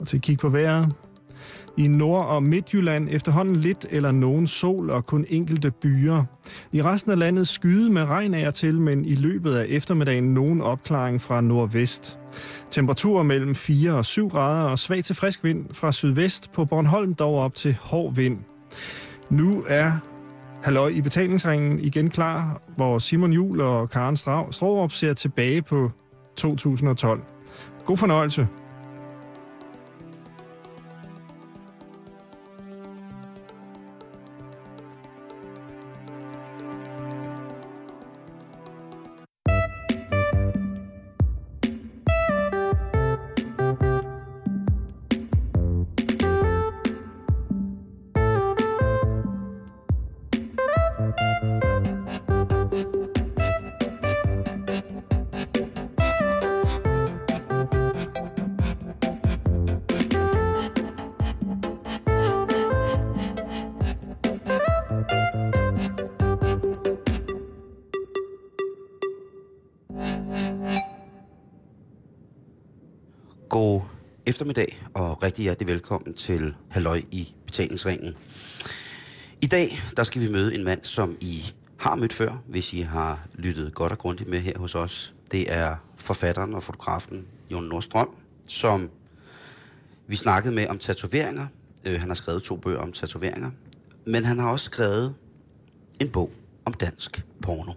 Og til at kigge på vejret. I Nord- og Midtjylland efterhånden lidt eller nogen sol og kun enkelte byer. I resten af landet skyde med regn af til, men i løbet af eftermiddagen nogen opklaring fra nordvest. Temperaturer mellem 4 og 7 grader og svag til frisk vind fra sydvest på Bornholm dog op til hård vind. Nu er Halløj i betalingsringen igen klar, hvor Simon Jul og Karen Strohrup ser tilbage på 2012. God fornøjelse. Rigtig hjertelig velkommen til Halløj i betalingsringen. I dag der skal vi møde en mand, som I har mødt før, hvis I har lyttet godt og grundigt med her hos os. Det er forfatteren og fotografen Jon Nordstrøm, som vi snakkede med om tatoveringer. Øh, han har skrevet to bøger om tatoveringer, men han har også skrevet en bog om dansk porno.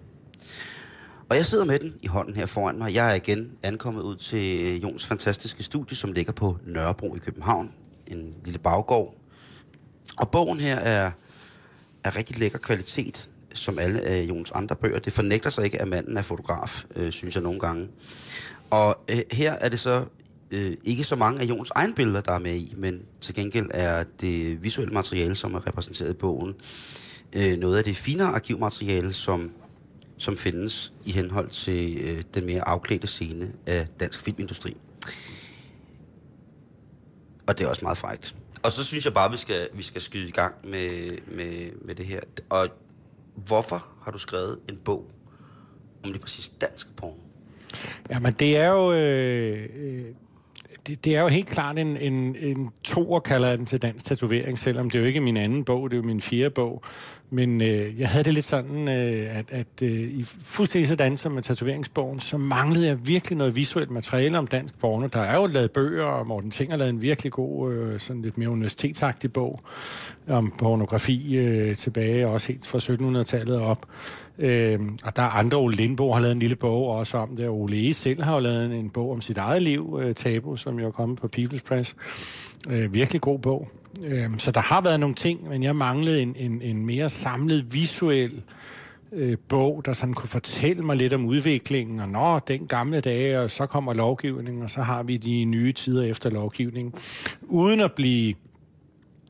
Og jeg sidder med den i hånden her foran mig. Jeg er igen ankommet ud til øh, Jons fantastiske studie, som ligger på Nørrebro i København. En lille baggård. Og bogen her er, er rigtig lækker kvalitet, som alle af Jons andre bøger. Det fornægter sig ikke, at manden er fotograf, øh, synes jeg nogle gange. Og øh, her er det så øh, ikke så mange af Jons egne billeder, der er med i, men til gengæld er det visuelle materiale, som er repræsenteret i bogen, øh, noget af det finere arkivmateriale, som som findes i henhold til øh, den mere afklædte scene af dansk filmindustri. Og det er også meget frægt. Og så synes jeg bare, at vi skal, vi skal skyde i gang med, med, med det her. Og hvorfor har du skrevet en bog om lige præcis dansk porno? Jamen, det er jo... Øh, øh, det, det er jo helt klart en, en, en toer, kalder jeg den til dansk tatovering, selvom det er jo ikke min anden bog, det er jo min fjerde bog. Men øh, jeg havde det lidt sådan, øh, at, at øh, i fuldstændig sådan som med tatoveringsbogen, så manglede jeg virkelig noget visuelt materiale om dansk porno. Der er jo lavet bøger, og Morten Ting har lavet en virkelig god, øh, sådan lidt mere universitetsagtig bog om pornografi øh, tilbage, også helt fra 1700-tallet op. Øh, og der er andre, Ole Lindbo har lavet en lille bog også om det, og Ole E. selv har jo lavet en bog om sit eget liv, øh, Tabu, som jo er kommet på People's Press. Øh, virkelig god bog. Øh, så der har været nogle ting, men jeg manglede en, en, en mere samlet visuel øh, bog, der sådan kunne fortælle mig lidt om udviklingen, og nå, den gamle dage, og så kommer lovgivningen, og så har vi de nye tider efter lovgivningen, uden at blive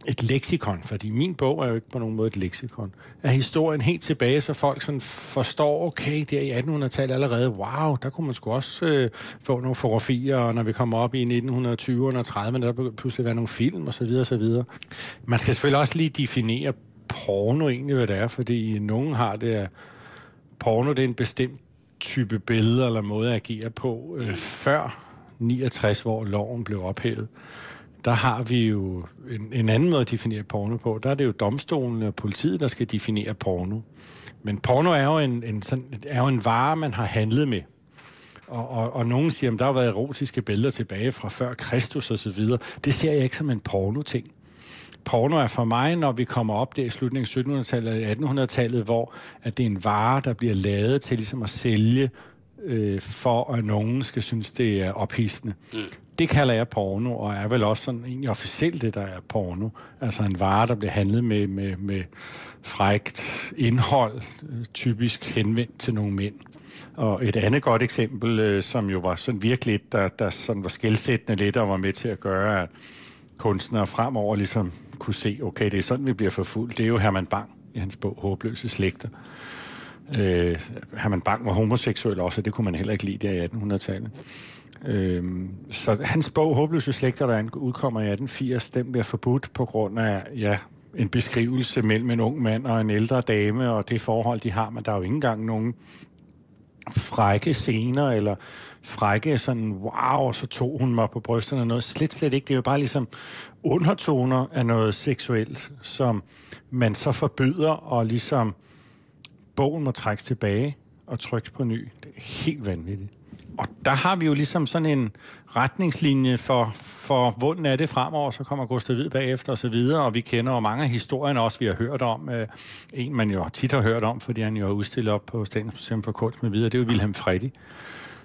et leksikon, fordi min bog er jo ikke på nogen måde et leksikon, er historien helt tilbage, så folk sådan forstår, okay, der i 1800-tallet allerede, wow, der kunne man sgu også øh, få nogle fotografier, og når vi kommer op i 1920'erne og 30'erne, der begyndte pludselig være nogle film, og så videre, og så videre. Man skal selvfølgelig også lige definere porno egentlig, hvad det er, fordi nogen har det, at porno det er en bestemt type billeder eller måde at agere på, øh, før 69, hvor loven blev ophævet der har vi jo en, en anden måde at definere porno på. Der er det jo domstolen og politiet, der skal definere porno. Men porno er jo en, en, sådan, er jo en vare, man har handlet med. Og, og, og nogen siger, at der har været erotiske billeder tilbage fra før Kristus og så videre. Det ser jeg ikke som en porno-ting. Porno er for mig, når vi kommer op der i slutningen af 1700-tallet og 1800-tallet, hvor at det er en vare, der bliver lavet til ligesom at sælge, øh, for at nogen skal synes, det er ophidsende. Mm det kalder jeg porno, og er vel også sådan egentlig officielt det, der er porno. Altså en vare, der bliver handlet med, med, med frægt indhold, øh, typisk henvendt til nogle mænd. Og et andet godt eksempel, øh, som jo var sådan virkelig, der, der sådan var skældsættende lidt og var med til at gøre, at kunstnere fremover ligesom kunne se, okay, det er sådan, vi bliver forfulgt. Det er jo Herman Bang i hans bog Håbløse Slægter. Øh, Herman Bang var homoseksuel også, og det kunne man heller ikke lide der i 1800-tallet. Øh, så hans bog, Håbløse Slægter, der udkommer i 1880, den bliver forbudt på grund af ja, en beskrivelse mellem en ung mand og en ældre dame, og det forhold, de har, men der er jo ikke engang nogen frække scener, eller frække sådan, wow, så tog hun mig på brysterne, noget slet, slet ikke. Det er jo bare ligesom undertoner af noget seksuelt, som man så forbyder, og ligesom bogen må trækkes tilbage og trykkes på ny. Det er helt vanvittigt. Og der har vi jo ligesom sådan en retningslinje for, for hvordan er det fremover, så kommer Gustav Hvid bagefter og så videre, og vi kender jo mange af historierne også, vi har hørt om. Øh, en, man jo tit har hørt om, fordi han jo har udstillet op på Statens Museum for Kunst med videre, det er jo Wilhelm Freddy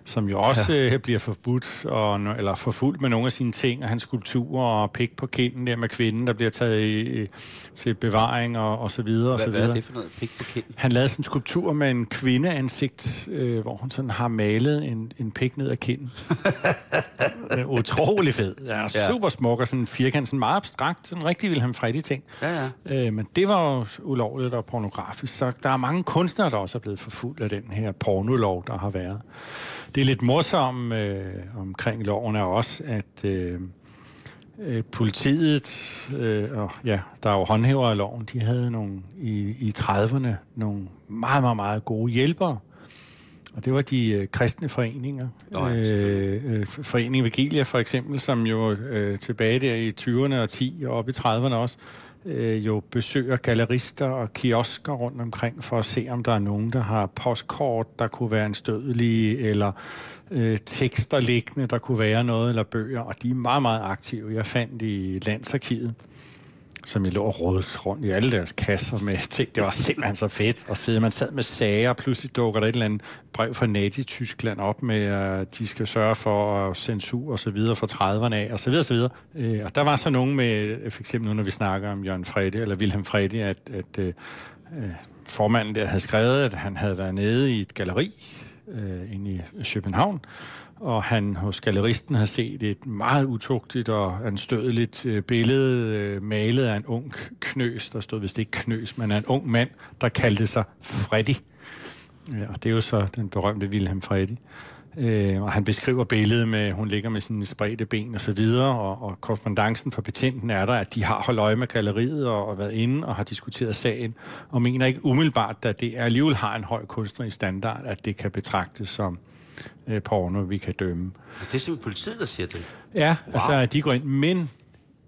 som jo også ja. øh, bliver forbudt, og, eller forfulgt med nogle af sine ting, og hans skulpturer og pik på kinden der med kvinden, der bliver taget i, til bevaring og, og så videre. og så Hvad videre. er det for noget pik på kinden? Han lavede sådan en skulptur med en kvindeansigt, øh, hvor hun sådan har malet en, en pik ned ad kinden. Øh, Utrolig fed. Ja, Ja. super smuk og sådan en firkant, sådan meget abstrakt, sådan rigtig Wilhelm Freddy ting. Ja, ja. Øh, men det var jo ulovligt og pornografisk, så der er mange kunstnere, der også er blevet forfulgt af den her pornolov, der har været. Det er lidt morsomt øh, omkring loven er også, at øh, øh, politiet, øh, og ja, der er jo håndhæver af loven, de havde nogle, i, i 30'erne nogle meget, meget, meget gode hjælpere. Og det var de øh, kristne foreninger. Nå ja, øh, øh, Foreningen Vigilia for eksempel, som jo øh, tilbage der i 20'erne og 10 og op i 30'erne også, øh, Øh, jo besøger gallerister og kiosker rundt omkring for at se, om der er nogen, der har postkort, der kunne være en stødelige, eller øh, tekster liggende, der kunne være noget, eller bøger. Og de er meget, meget aktive. Jeg fandt i Landsarkivet, som jeg lå og rådede rundt i alle deres kasser med ting. Det var simpelthen så fedt at sidde. Man sad med sager, og pludselig dukker der et eller andet brev fra Nazi-Tyskland op med, at øh, de skal sørge for censur og så videre fra 30'erne af, og så videre, og så videre. Øh, og der var så nogen med, for eksempel nu, når vi snakker om Jørgen Frede, eller Wilhelm Frede, at, at øh, øh, formanden der havde skrevet, at han havde været nede i et galeri øh, inde i København, og han hos galleristen har set et meget utugtigt og anstødeligt øh, billede øh, malet af en ung knøs, der stod vist ikke knøs, men af en ung mand, der kaldte sig Freddy. Ja, og det er jo så den berømte Wilhelm Freddy. Øh, og han beskriver billedet med, hun ligger med sine spredte ben og så videre, og, og korrespondancen for betjenten er der, at de har holdt øje med galleriet og, og været inde og har diskuteret sagen, og mener ikke umiddelbart, at det alligevel har en høj kunstnerisk standard, at det kan betragtes som øh, porno, vi kan dømme. Det er simpelthen politiet, der siger det. Ja, wow. altså at de går ind, men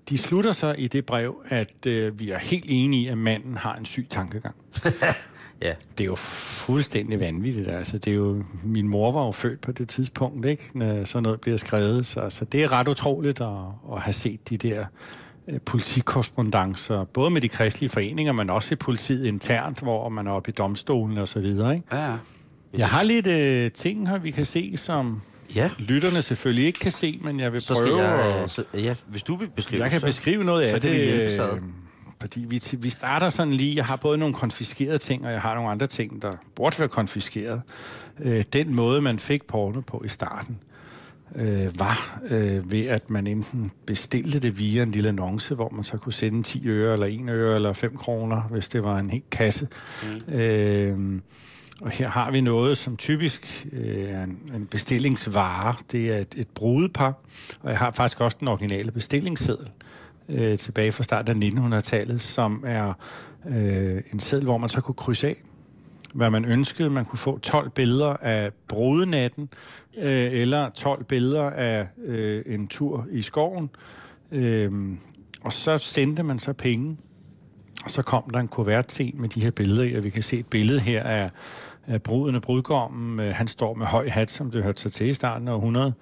de slutter så i det brev, at øh, vi er helt enige i, at manden har en syg tankegang. Ja. Det er jo fuldstændig vanvittigt. Altså, det er jo, min mor var jo født på det tidspunkt, ikke? når sådan noget bliver skrevet. Så, så det er ret utroligt at, at have set de der øh, politikorrespondancer, både med de kristelige foreninger, men også i politiet internt, hvor man er oppe i domstolen og så videre. Ikke? Ja, ja. Jeg har lidt øh, ting her, vi kan se, som Ja, lytterne selvfølgelig ikke kan se, men jeg vil så prøve jeg... at... Så, ja, hvis du vil beskrive Jeg kan så, beskrive noget af det. ad. øh, Fordi vi, vi starter sådan lige, jeg har både nogle konfiskerede ting, og jeg har nogle andre ting, der burde være konfiskeret. Øh, den måde, man fik porno på i starten, øh, var øh, ved, at man enten bestilte det via en lille annonce, hvor man så kunne sende 10 øre, eller 1 øre, eller 5 kroner, hvis det var en hel kasse. Mm. Øh, og her har vi noget, som typisk øh, er en, en bestillingsvare. Det er et, et brudepar, og jeg har faktisk også den originale bestillingsseddel øh, tilbage fra starten af 1900-tallet, som er øh, en seddel, hvor man så kunne krydse af, hvad man ønskede. Man kunne få 12 billeder af brudenatten, øh, eller 12 billeder af øh, en tur i skoven. Øh, og så sendte man så penge, og så kom der en kuvert til med de her billeder og vi kan se et billede her af bruden og brudgommen. Øh, Han står med høj hat, som det hørte sig til i starten af århundredet.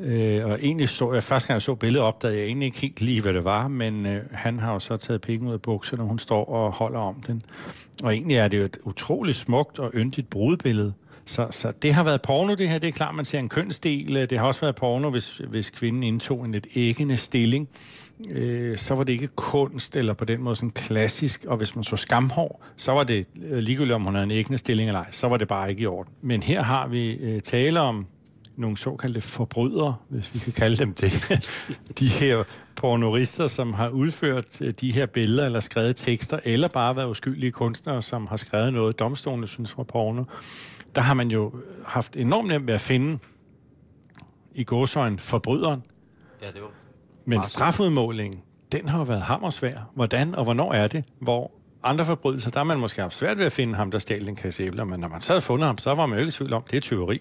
Øh, og egentlig så jeg, første gang jeg så billedet, opdagede jeg egentlig ikke helt lige, hvad det var, men øh, han har jo så taget penge ud af bukserne, og hun står og holder om den. Og egentlig er det jo et utroligt smukt og yndigt brudbillede. Så, så det har været porno, det her. Det er klart, man ser en kønsdel. Øh, det har også været porno, hvis, hvis kvinden indtog en lidt æggende stilling. Øh, så var det ikke kunst, eller på den måde sådan klassisk. Og hvis man så skamhår, så var det øh, ligegyldigt, om hun havde en ægne stilling eller ej. Så var det bare ikke i orden. Men her har vi øh, tale om nogle såkaldte forbrydere, hvis vi kan kalde dem det. de her pornorister, som har udført øh, de her billeder eller skrevet tekster, eller bare været uskyldige kunstnere, som har skrevet noget, domstolene synes var porno. Der har man jo øh, haft enormt nemt ved at finde i gåsøjen forbryderen, Ja, det var men strafudmålingen, den har jo været hammersvær. Hvordan og hvornår er det, hvor andre forbrydelser, der har man måske haft svært ved at finde ham, der stjal en kasse æbler, men når man så havde fundet ham, så var man jo ikke i tvivl om, det er tyveri.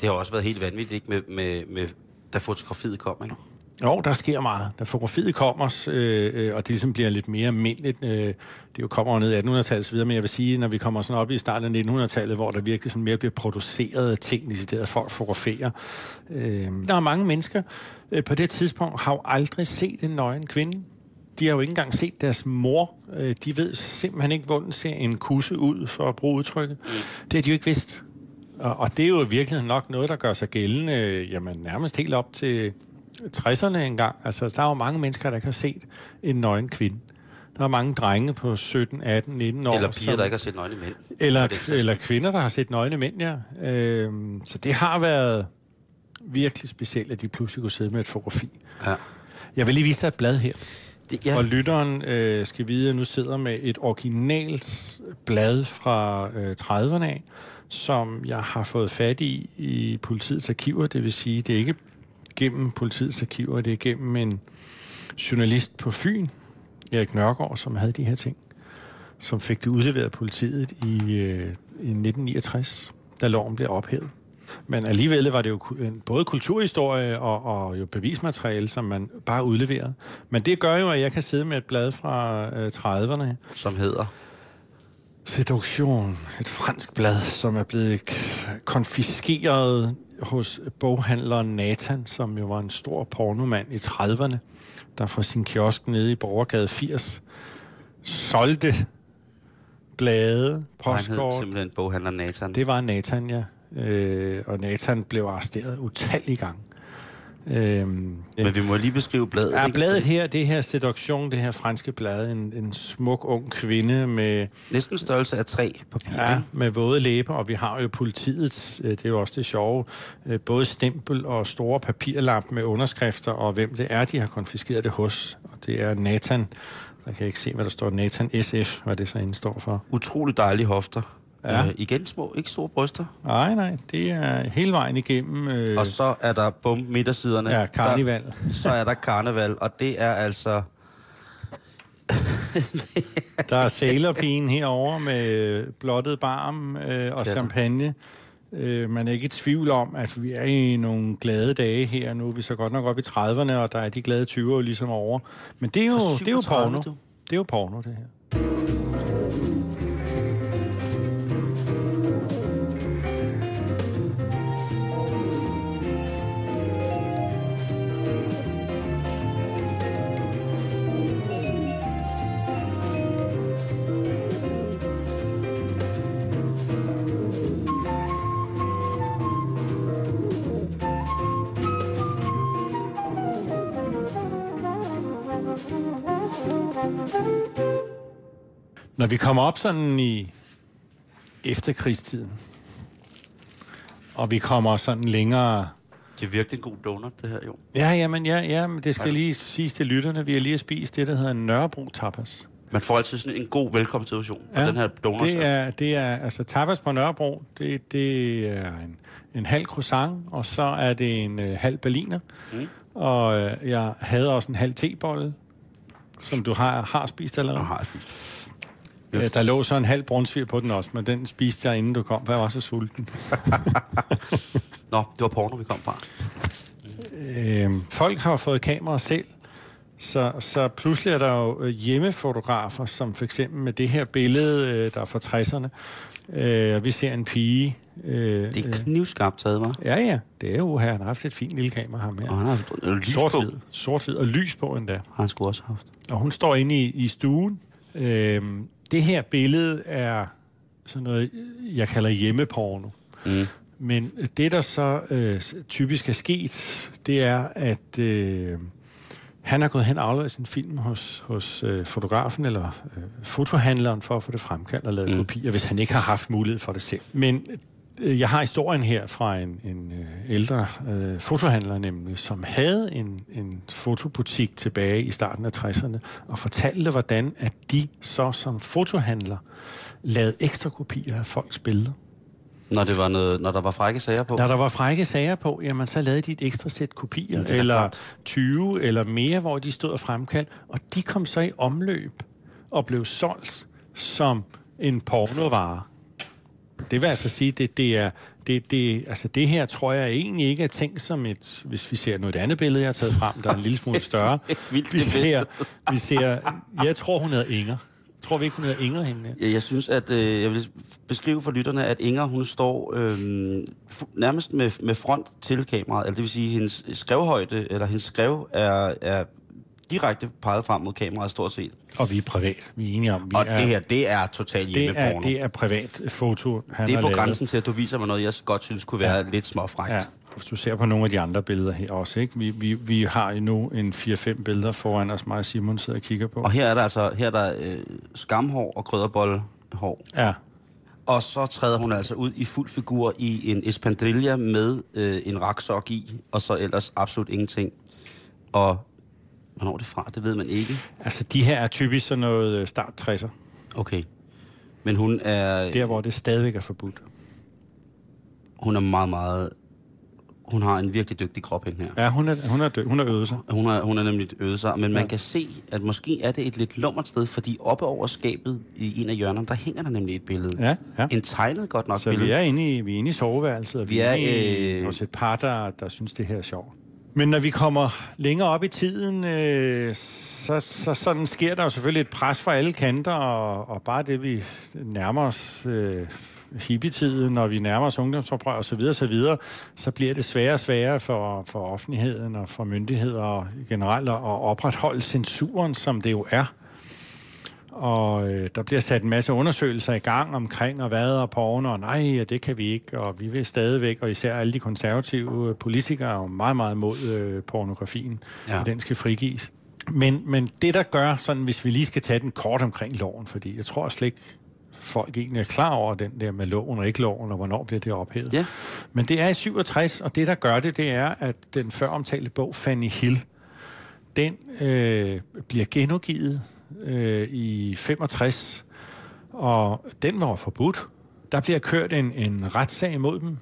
Det har også været helt vanvittigt, ikke? Med, med, med, da fotografiet kom, ikke? Jo, der sker meget. Da fotografiet kommer, øh, øh, og det ligesom bliver lidt mere almindeligt, øh, det jo kommer ned i 1800-tallet videre, men jeg vil sige, når vi kommer sådan op i starten af 1900-tallet, hvor der virkelig sådan mere bliver produceret ting, decideret folk fotograferer. Øh, der er mange mennesker øh, på det tidspunkt, har jo aldrig set en nøgen kvinde. De har jo ikke engang set deres mor. Øh, de ved simpelthen ikke, hvordan ser en kusse ud, for at bruge udtrykket. Det har de jo ikke vidst. Og, og det er jo virkelig nok noget, der gør sig gældende, øh, jamen nærmest helt op til 60'erne engang. Altså, der var mange mennesker, der ikke har set en nøgen kvinde. Der var mange drenge på 17, 18, 19 år. Eller piger, som, der ikke har set nøgne mænd. Eller, eller kvinder, der har set nøgne mænd, ja. Øhm, så det har været virkelig specielt, at de pludselig kunne sidde med et fotografi. Ja. Jeg vil lige vise dig et blad her. Det, ja. Og lytteren øh, skal vide, at nu sidder med et originalt blad fra øh, 30'erne af, som jeg har fået fat i i politiets arkiver. Det vil sige, det er ikke gennem politiets arkiver, det er gennem en journalist på Fyn, Erik Nørgaard, som havde de her ting, som fik det udleveret af politiet i, øh, i 1969, da loven blev ophævet. Men alligevel var det jo både kulturhistorie og, og jo bevismateriale, som man bare udleverede. Men det gør jo, at jeg kan sidde med et blad fra øh, 30'erne. Som hedder? Seduktion. Et fransk blad, som er blevet konfiskeret hos boghandleren Nathan, som jo var en stor pornomand i 30'erne, der fra sin kiosk nede i Borgergade 80 solgte blade, postkort. simpelthen boghandler Nathan. Det var Nathan, ja. Øh, og Nathan blev arresteret utallige gange. Øhm, Men vi må lige beskrive bladet. Ja, bladet her, det her seduktion, det her franske blad, en, en smuk ung kvinde med... Næsten størrelse af tre papir. Ja, med våde læber, og vi har jo politiets, øh, det er jo også det sjove, øh, både stempel og store papirlap med underskrifter, og hvem det er, de har konfiskeret det hos. Og det er Nathan, jeg kan ikke se, hvad der står, Nathan SF, hvad det så indstår for. Utrolig dejlige hofter. Ja. Øh, igen små, ikke store bryster. Nej, nej, det er hele vejen igennem. Øh... Og så er der bum midtersiderne. Ja, karneval. Der, så er der karneval, og det er altså... der er sailorpigen herover med blottet barm øh, og champagne. Øh, man er ikke i tvivl om, at vi er i nogle glade dage her. Nu er vi så godt nok op i 30'erne, og der er de glade 20'ere ligesom over. Men det er jo, det er jo porno. Det er jo porno, det her. Vi kommer op sådan i efterkrigstiden, og vi kommer sådan længere... Det er virkelig en god donut, det her, jo. Ja, jamen, ja, ja, men det skal ja. lige siges til lytterne. Vi har lige spist det, der hedder Nørrebro tapas. Man får altid sådan en god velkomstsituation ja, den her donut. Det er, det er, altså tapas på Nørrebro, det, det er en, en halv croissant, og så er det en uh, halv berliner. Mm. Og uh, jeg havde også en halv tebolle, som du har, har spist allerede. Jeg har spist. Ja, der lå så en halv brunsviger på den også, men den spiste jeg, inden du kom, for jeg var så sulten. Nå, det var porno, vi kom fra. Øhm, folk har fået kameraer selv, så, så pludselig er der jo øh, hjemmefotografer, som for eksempel med det her billede, øh, der er fra 60'erne, øh, vi ser en pige. Øh, det er knivskarpt taget, var. Ja, ja. Det er jo her. Han har haft et fint lille kamera, ham her. Og han har haft lys sort på. Sort-hvid og lys på endda. Har han skulle også haft. Og hun står inde i, i stuen. Øh, det her billede er sådan noget, jeg kalder hjemmeporno. Mm. Men det, der så øh, typisk er sket, det er, at øh, han har gået hen og afleveret sin film hos, hos øh, fotografen eller øh, fotohandleren for at få det fremkaldt og lavet mm. kopier, hvis han ikke har haft mulighed for det selv. Men jeg har historien her fra en, en øh, ældre øh, fotohandler nemlig, som havde en, en fotobutik tilbage i starten af 60'erne, og fortalte, hvordan at de så som fotohandler lavede ekstra kopier af folks billeder. Når, det var noget, når der var frække sager på? Når der var frække sager på, jamen så lavede de et ekstra sæt kopier, eller klart. 20 eller mere, hvor de stod og fremkaldte, og de kom så i omløb og blev solgt som en pornovare. Det vil altså sige, det, det er det, det, altså det her tror jeg egentlig ikke er tænkt som et, hvis vi ser noget andet billede, jeg har taget frem, der er en lille smule større. Vildt, vi, ser, vi ser, jeg tror, hun hedder Inger. Tror vi ikke, hun hedder Inger hende? Ja, jeg synes, at øh, jeg vil beskrive for lytterne, at Inger, hun står øh, nærmest med, med front til kameraet. Altså, det vil sige, hendes skrevhøjde, eller hendes skrev er, er direkte peget frem mod kameraet stort set. Og vi er privat. Vi er enige om, vi Og er, det her, det er totalt det hjemmeporno. er, det er privat foto, han det er på lavet. grænsen til, at du viser mig noget, jeg godt synes kunne være ja. lidt småfrægt. Ja, hvis du ser på nogle af de andre billeder her også, ikke? Vi, vi, vi har jo nu en 4-5 billeder foran os, mig og Simon sidder og kigger på. Og her er der altså her er der, øh, skamhår og krydderbollehår. Ja, Og så træder hun altså ud i fuld figur i en espadrille med øh, en raksok i, og så ellers absolut ingenting. Og hvornår er det fra, det ved man ikke. altså de her er typisk sådan noget øh, start 60'er. Okay. Men hun er, Der, hvor det stadigvæk er forbudt. hun er meget, meget... Hun har en virkelig dygtig krop, hende her. Ja, hun er, hun er, død. hun er øvet sig. Hun har, hun er nemlig øvet sig, men man Ja. kan se, at måske er det et lidt lummert sted, fordi oppe over skabet i en af hjørnerne, der hænger der nemlig et billede. Ja, ja. En tegnet godt nok Så billede. vi er inde i, vi er inde i soveværelset, og vi, Vi er, er, inde i, øh, hos et par, der, der synes, det her er sjovt. Men når vi kommer længere op i tiden, øh, så, så sådan sker der jo selvfølgelig et pres fra alle kanter, og, og bare det, vi nærmer os øh, hippietiden, når vi nærmer os ungdomsoprør og så videre, så videre, så bliver det sværere og sværere for, for offentligheden og for myndigheder generelt at opretholde censuren, som det jo er. Og øh, der bliver sat en masse undersøgelser i gang omkring, og hvad og porno, og nej, og det kan vi ikke, og vi vil stadigvæk, og især alle de konservative øh, politikere er jo meget, meget imod øh, pornografien, Ja. ja. og den skal frigives. Men, men det, der gør, sådan, hvis vi lige skal tage den kort omkring loven, fordi jeg tror slet ikke, folk egentlig er klar over den der med loven og ikke loven, og hvornår bliver det ophævet. Ja. Men det er i 67, og det, der gør det, det er, at den før omtalte bog, Fanny Hill, den øh, bliver genudgivet øh, i 65, og den var forbudt. Der bliver kørt en, en retssag imod dem,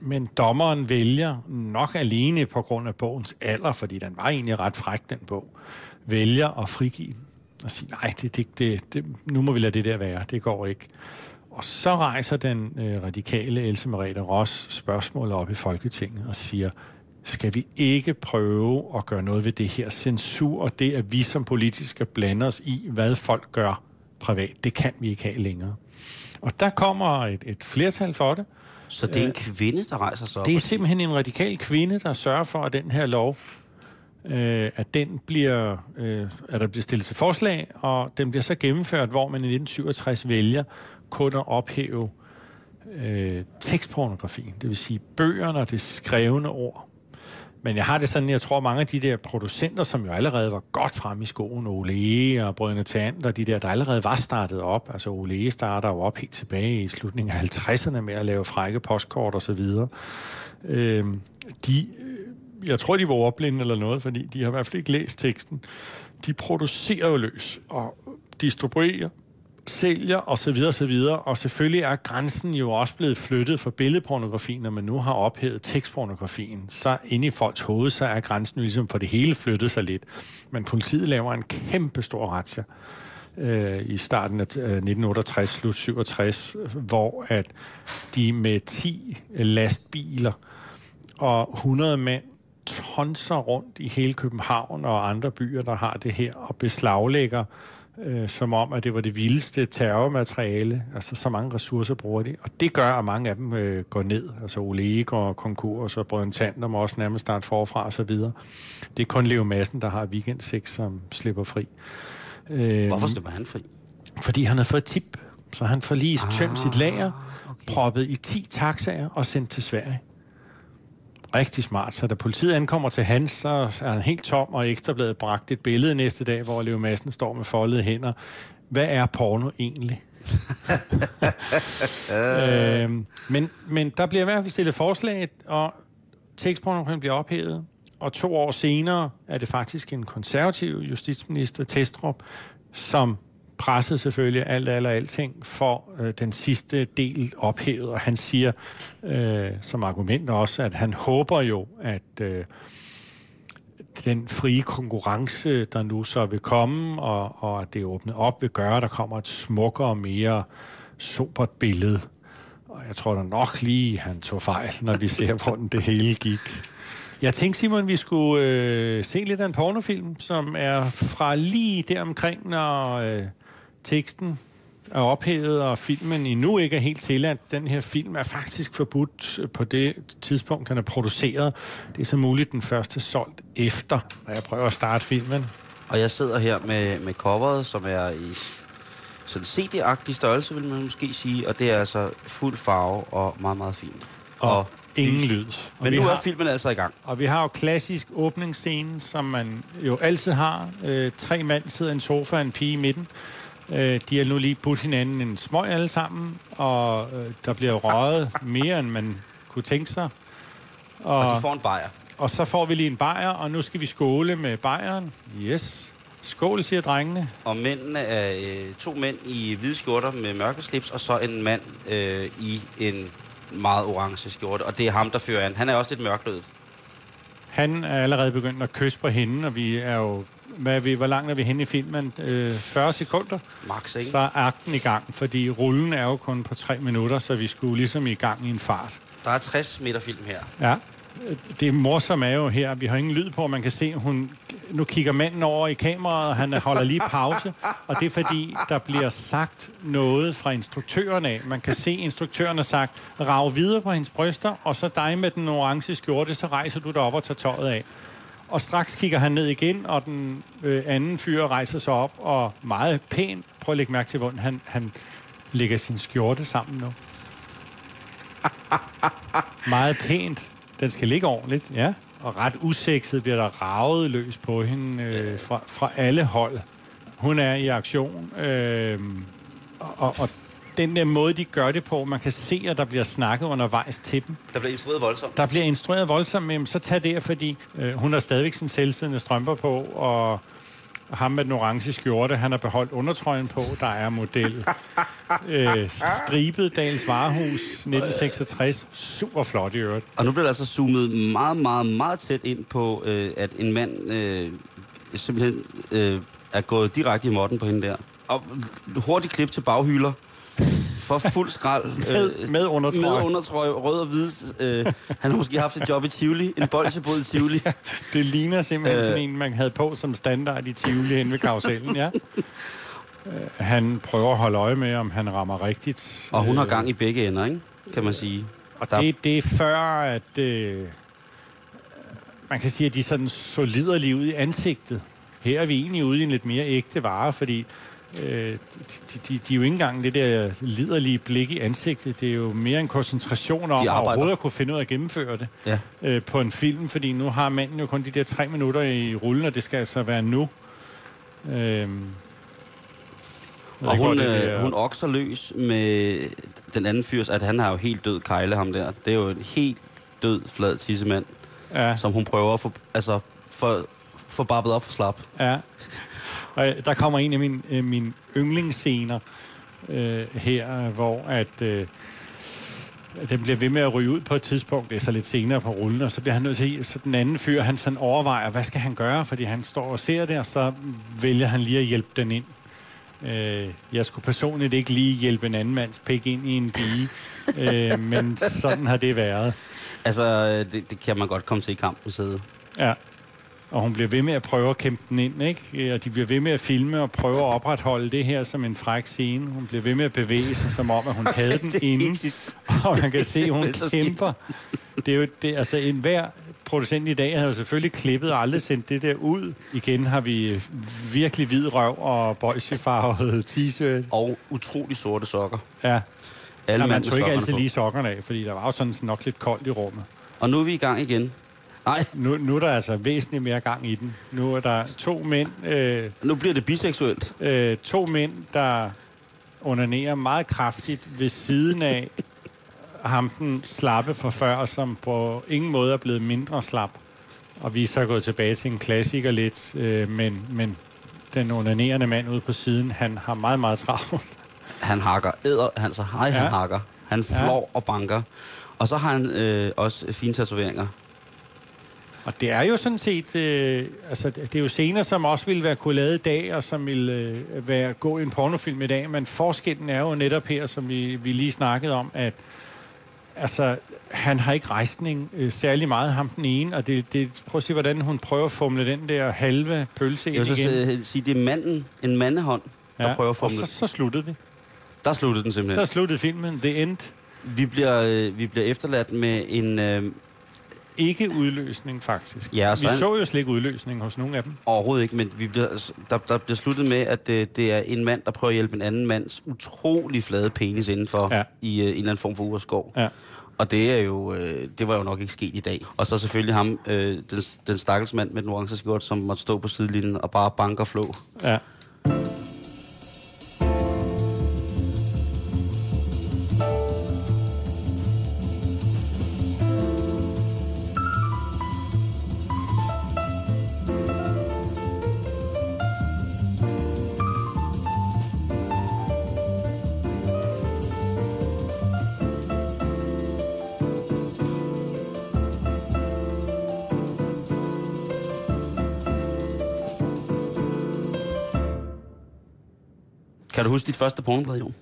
men dommeren vælger nok alene på grund af bogens alder, fordi den var egentlig ret fræk, den bog, vælger at frigive den og sige, nej, det, det, det, det, nu må vi lade det der være, det går ikke. Og så rejser den øh, radikale Else Merete Ross spørgsmålet op i Folketinget og siger, skal vi ikke prøve at gøre noget ved det her censur, og det, at vi som politikere skal blande os i, hvad folk gør privat, det kan vi ikke have længere. Og der kommer et, et flertal for det. Så det er en kvinde, der rejser sig op. Det er simpelthen en radikal kvinde, der sørger for, at den her lov, øh, at den bliver, øh, at der bliver stillet til forslag, og den bliver så gennemført, hvor man i 1967 vælger kun at ophæve øh, tekstpornografien, det vil sige bøgerne og det skrevne ord. Men jeg har det sådan, jeg tror mange af de der producenter, som jo allerede var godt frem i skoen, Ole og Brødrene Tant og de der, der allerede var startet op. Altså Ole starter jo op helt tilbage i slutningen af 50'erne med at lave frække postkort og så videre. Øhm, de, øh, jeg tror, de var ordblinde eller noget, fordi de har i hvert fald ikke læst teksten. De producerer jo løs og distribuerer sælger og så videre, og så videre. Og selvfølgelig er grænsen jo også blevet flyttet for billedpornografien, når man nu har ophævet tekstpornografien. Så inde i folks hoved, så er grænsen ligesom for det hele flyttet sig lidt. Men politiet laver en kæmpe stor razzia øh, i starten af øh, 1968, slut 67, hvor at de med 10 lastbiler og 100 mænd tonser rundt i hele København og andre byer, der har det her, og beslaglægger øh, som om, at det var det vildeste terrormateriale. Altså, så mange ressourcer bruger de. Og det gør, at mange af dem øh, går ned. Altså, Ole E. går konkurs, og Brøden Tander må også nærmest starte forfra og så videre. Det er kun Leo Madsen, der har weekendsex, som slipper fri. Øh, Hvorfor slipper han fri? Fordi han har fået tip. Så han får lige tømt Ah, sit lager, okay. proppet i 10 taxaer og sendt til Sverige. Rigtig smart. Så da politiet ankommer til hans, så er han helt tom, og Ekstrabladet bragt et billede næste dag, hvor Leo Madsen står med foldede hænder. Hvad er porno egentlig? øhm, men, men der bliver i hvert fald stillet forslag, og tekstpornografien bliver ophævet. Og to år senere er det faktisk en konservativ justitsminister, Testrup, som presset selvfølgelig alt, eller alting for øh, den sidste del ophævet. Og han siger øh, som argument også, at han håber jo, at, øh, den frie konkurrence, der nu så vil komme, og, og at det åbnet op vil gøre, at der kommer et smukkere og mere sobert billede. Og jeg tror da nok lige, han tog fejl, når vi ser, hvordan det hele gik. Jeg tænkte, Simon, vi skulle øh, se lidt af en pornofilm, som er fra lige deromkring, når øh, teksten er ophævet, og filmen endnu ikke er helt tilladt. Den her film er faktisk forbudt på det tidspunkt, den er produceret. Det er så muligt den første solgt efter, og jeg prøver at starte filmen. Og jeg sidder her med, med coveret, som er i sådan CD-agtig størrelse, vil man måske sige, og det er altså fuld farve og meget, meget fint. Og, og ingen lyd. Men nu har... er filmen altså i gang. Og vi har jo klassisk åbningsscene, som man jo altid har. Øh, tre mænd sidder i en sofa, en pige i midten. Øh, de har nu lige budt hinanden en smøg alle sammen, og øh, der bliver røget mere, end man kunne tænke sig. Og, og de får en bajer. Og så får vi lige en bajer, og nu skal vi skåle med bajeren. Yes. Skål, siger drengene. Og mændene er øh, to mænd i hvide skjorter med mørke slips, og så en mand øh, i en meget orange skjorte. Og det er ham, der fører an. Han er også lidt mørklødet. Han er allerede begyndt at kysse på hende, og vi er jo hvad vi, hvor langt er vi henne i filmen? Øh, 40 sekunder? Max, ikke? Så er akten i gang, fordi rullen er jo kun på 3 minutter, så vi skulle ligesom i gang i en fart. Der er 60 meter film her. Ja. Det morsomme er jo her, vi har ingen lyd på, man kan se, hun nu kigger manden over i kameraet, og han holder lige pause, og det er fordi, der bliver sagt noget fra instruktøren af. Man kan se, instruktøren har sagt, rav videre på hendes bryster, og så dig med den orange skjorte, så rejser du dig op og tager tøjet af. Og straks kigger han ned igen, og den øh, anden fyr rejser sig op, og meget pænt, prøv at lægge mærke til, hvordan han, han lægger sin skjorte sammen nu. meget pænt. Den skal ligge ordentligt, ja. Og ret usekset bliver der ravet løs på hende øh, fra, fra alle hold. Hun er i aktion, øh, og, og den der måde, de gør det på, man kan se, at der bliver snakket undervejs til dem. Der bliver instrueret voldsomt. Der bliver instrueret voldsomt, men så tag det, fordi øh, hun har stadigvæk sin selvsiddende strømper på, og ham med den orange skjorte, han har beholdt undertrøjen på, der er model. øh, stribet Dals Varehus 1966. Super flot i øvrigt. Og nu bliver der altså zoomet meget, meget, meget tæt ind på, øh, at en mand øh, simpelthen øh, er gået direkte i måtten på hende der. Og hurtigt klip til baghylder for fuld skrald. med, øh, med undertrøje. Med undertrøje, rød og hvid. Øh, han har måske haft et job i Tivoli, en bolsjebod i Tivoli. Ja, det ligner simpelthen øh, sådan en, man havde på som standard i Tivoli hen ved karusellen, ja. Øh, han prøver at holde øje med, om han rammer rigtigt. Og hun har gang i begge ender, ikke? kan man sige. Og Der... det, det er før, at øh, man kan sige, at de sådan solider lige ud i ansigtet. Her er vi egentlig ude i en lidt mere ægte vare, fordi øh, de, de, de, er jo ikke engang det der liderlige blik i ansigtet. Det er jo mere en koncentration om at overhovedet at kunne finde ud af at gennemføre det ja. øh, på en film, fordi nu har manden jo kun de der tre minutter i rullen, og det skal altså være nu. Øh, og hun, det, øh, hun okser løs med den anden fyrs, at han har jo helt død kejle ham der. Det er jo en helt død, flad tissemand, ja. som hun prøver at få, altså, for, få babbet op for slap. Ja. Og øh, der kommer en af mine, øh, mine yndlingsscener øh, her, hvor at... Øh, den bliver ved med at ryge ud på et tidspunkt, det er så lidt senere på rullen, og så bliver han nødt til, så den anden fyr, han sådan overvejer, hvad skal han gøre, fordi han står og ser det, og så vælger han lige at hjælpe den ind. Øh, jeg skulle personligt ikke lige hjælpe en anden mands pik ind i en dige, øh, men sådan har det været. Altså, det, det kan man godt komme til i kampen side. Ja. Og hun bliver ved med at prøve at kæmpe den ind, ikke? Og de bliver ved med at filme og prøve at opretholde det her som en fræk scene. Hun bliver ved med at bevæge sig, som om, at hun havde den inde. Og man kan se, at hun kæmper. Det er jo, det, altså en hver producent i dag har jo selvfølgelig klippet og aldrig sendt det der ud. Igen har vi virkelig hvid røv og bolsjefarvet t-shirt. Og utrolig sorte sokker. Ja. Alle ja, man tog ikke altid lige sokkerne af, fordi der var jo sådan nok lidt koldt i rummet. Og nu er vi i gang igen. Nej. Nu, nu er der altså væsentligt mere gang i den. Nu er der to mænd... Øh, nu bliver det biseksuelt. Øh, to mænd, der onanerer meget kraftigt ved siden af ham den slappe fra før, som på ingen måde er blevet mindre slap. Og vi er så gået tilbage til en klassiker lidt, øh, men, men den onanerende mand ude på siden, han har meget, meget travlt. Han hakker æder, han så hej, ja. han hakker. Han flår ja. og banker. Og så har han øh, også fine tatoveringer. Og det er jo sådan set, øh, altså det er jo scener, som også ville være kunne lavet i dag, og som ville øh, være gå i en pornofilm i dag, men forskellen er jo netop her, som vi, vi lige snakkede om, at altså, han har ikke rejsning øh, særlig meget, ham den ene, og det, det, prøv at se, hvordan hun prøver at fumle den der halve pølse ind Jeg vil igen. så sige, det er manden, en mandehånd, der Ja, prøver at og fumle. så, så sluttede vi. Der sluttede den simpelthen. Der sluttede filmen. The End. Vi bliver, øh, vi bliver efterladt med en... Øh, Ikke udløsning, faktisk. Ja, og vi så- så jo slet ikke udløsning hos nogen af dem. overhovedet ikke, men vi bliver, der, der bliver sluttet med, at øh, det er en mand, der prøver at hjælpe en anden mands utrolig flade penis indenfor ja. i øh, en eller anden form for urskov. Ja. Og det er jo, øh, det var jo nok ikke sket i dag. Og så selvfølgelig ham, øh, den, den stakkels mand med den orange skjort, som måtte stå på sidelinjen og bare banke og flå. Ja. Kan du huske dit første pornoblad, Jon?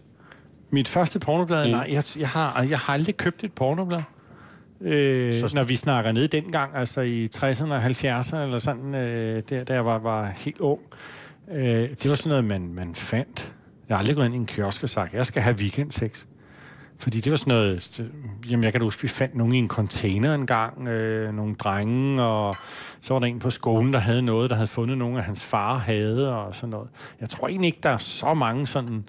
Mit første pornoblad? Mm. Nej, jeg, jeg, har, jeg har aldrig købt et pornoblad. Øh, Så-. Når vi snakker ned dengang, altså i 60'erne og 70'erne, eller sådan, øh, der, der var, var helt ung. Øh, det var sådan noget, man, man fandt. Jeg har aldrig gået ind i en kiosk og sagt, jeg skal have weekendsex. Fordi det var sådan noget... Jamen, jeg kan huske, vi fandt nogen i en container engang, øh, nogle drenge, og så var der en på skolen, der havde noget, der havde fundet nogen af hans far havde, og sådan noget. Jeg tror egentlig ikke, der er så mange sådan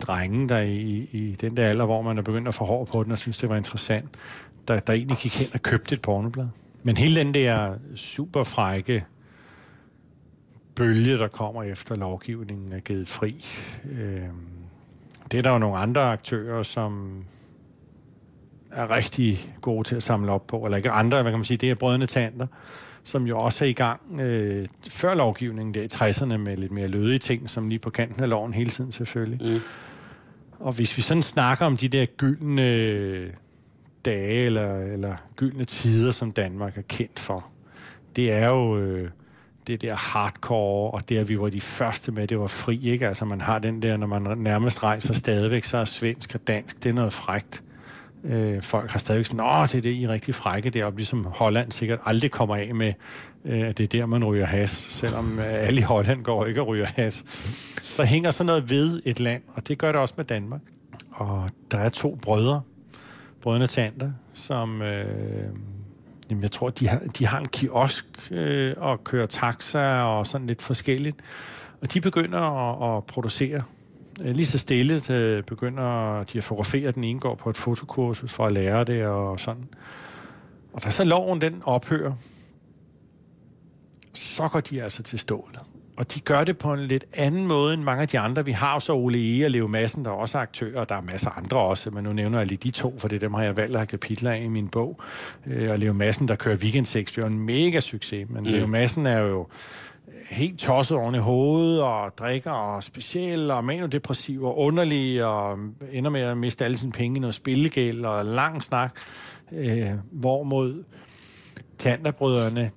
drenge, der i, i den der alder, hvor man er begyndt at få hår på den, og synes, det var interessant, der, der egentlig gik hen og købte et pornoblad. Men hele den der super frække bølge, der kommer efter lovgivningen er givet fri, øh, det er der jo nogle andre aktører, som er rigtig gode til at samle op på, eller ikke andre, hvad kan man sige, det er brødrene tanter, som jo også er i gang øh, før lovgivningen der i 60'erne med lidt mere lødige ting, som lige på kanten af loven hele tiden selvfølgelig. Mm. Og hvis vi sådan snakker om de der gyldne dage eller, eller gyldne tider, som Danmark er kendt for, det er jo øh, det der hardcore, og det at vi var de første med, det var fri, ikke? Altså man har den der, når man nærmest rejser stadigvæk, så er svensk og dansk, det er noget frægt. Øh, folk har stadigvæk sådan, åh, det er det, I er rigtig frække deroppe, ligesom Holland sikkert aldrig kommer af med, øh, at det er der, man ryger has, selvom øh, alle i Holland går ikke og ryger has. Så hænger sådan noget ved et land, og det gør det også med Danmark. Og der er to brødre, brødrene Tanter, som, øh, jamen jeg tror, de har, de har en kiosk øh, og kører taxa og sådan lidt forskelligt. Og de begynder at, at producere øh, lige så stille øh, begynder de at fotografere. Den ene går på et fotokursus for at lære det og sådan. Og da så loven den ophører, så går de altså til stålet. Og de gør det på en lidt anden måde end mange af de andre. Vi har jo så Ole E. og Leo Madsen, der er også er aktører, og der er masser af andre også, men nu nævner jeg lige de to, for det dem har jeg valgt at have kapitler af i min bog. Øh, Og Leo Madsen, der kører weekendsex, bliver en mega succes, men mm. Leo Madsen er jo helt tosset oven i hovedet, og drikker, og speciel, og manodepressiv, og underlig, og ender med at miste alle sine penge i noget spillegæld, og lang snak, øh, hvorimod Tanderbrødrene,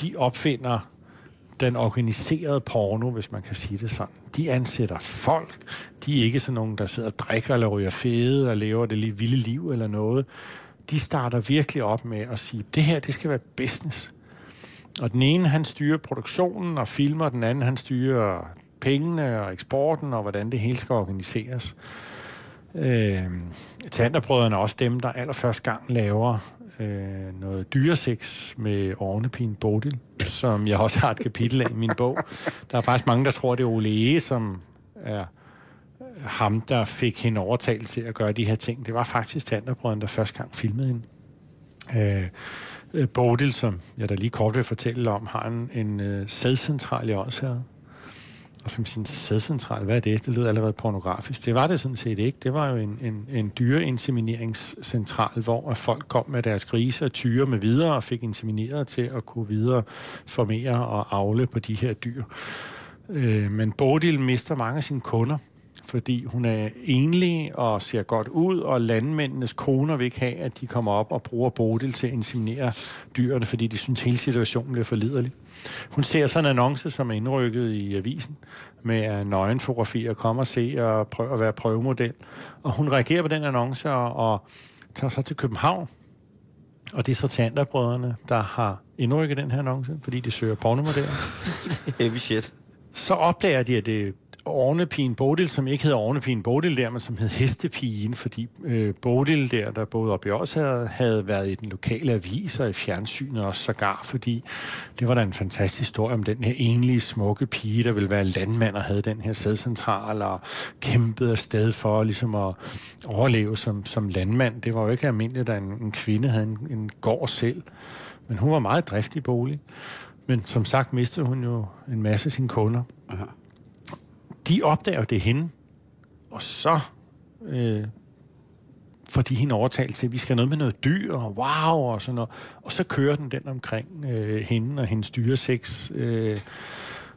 de opfinder den organiserede porno, hvis man kan sige det sådan. De ansætter folk. De er ikke sådan nogen, der sidder og drikker eller ryger fede og lever det lige vilde liv eller noget. De starter virkelig op med at sige, det her, det skal være business. Og den ene, han styrer produktionen og filmer, den anden, han styrer pengene og eksporten og hvordan det hele skal organiseres. Øh, Tanderbrødrene er også dem, der allerførst gang laver øh, noget dyreseks med ovnepin Bodil, som jeg også har et kapitel af i min bog. Der er faktisk mange, der tror, det er Ole E., som er ham, der fik hende overtalt til at gøre de her ting. Det var faktisk Tanderbrødrene, der første gang filmede hende. Øh, øh Bodil, som jeg da lige kort vil fortælle om, har en, en øh, sædcentral i Ådsherred. Og som sin sædcentral, hvad er det? Det lyder allerede pornografisk. Det var det sådan set ikke. Det var jo en, en, en dyreinsemineringscentral, hvor folk kom med deres grise og tyre med videre og fik insemineret til at kunne videre formere og avle på de her dyr. Øh, men Bodil mister mange af sine kunder, fordi hun er enlig og ser godt ud, og landmændenes koner vil ikke have, at de kommer op og bruger Bodil til at inseminere dyrene, fordi de synes, hele situationen bliver for liderlig. Hun ser sådan en annonce, som er indrykket i avisen, med nøgenfotografier, komme og se og prøve at være prøvemodel. Og hun reagerer på den annonce og, og tager sig til København. Og det er så Tanderbrødrene, der har indrykket den her annonce, fordi de søger pornomodeller. Heavy shit. Så opdager de, at det Ornepigen Bodil, som ikke hedder Ornepigen Bodil der, men som hed Hestepigen, fordi øh, Bodil der, der boede op i os, havde, havde været i den lokale avis og i fjernsynet også sågar, fordi det var da en fantastisk historie om den her enlige smukke pige, der ville være landmand og havde den her sædcentral og kæmpede afsted for ligesom at overleve som, som landmand. Det var jo ikke almindeligt, at en, en kvinde havde en, en gård selv, men hun var meget driftig bolig. Men som sagt mistede hun jo en masse af sine kunder. Aha de opdager det hende, og så øh, får de hende overtalt til, at vi skal noget med noget dyr, og wow, og sådan noget. Og så kører den den omkring øh, hende og hendes dyresex. Øh,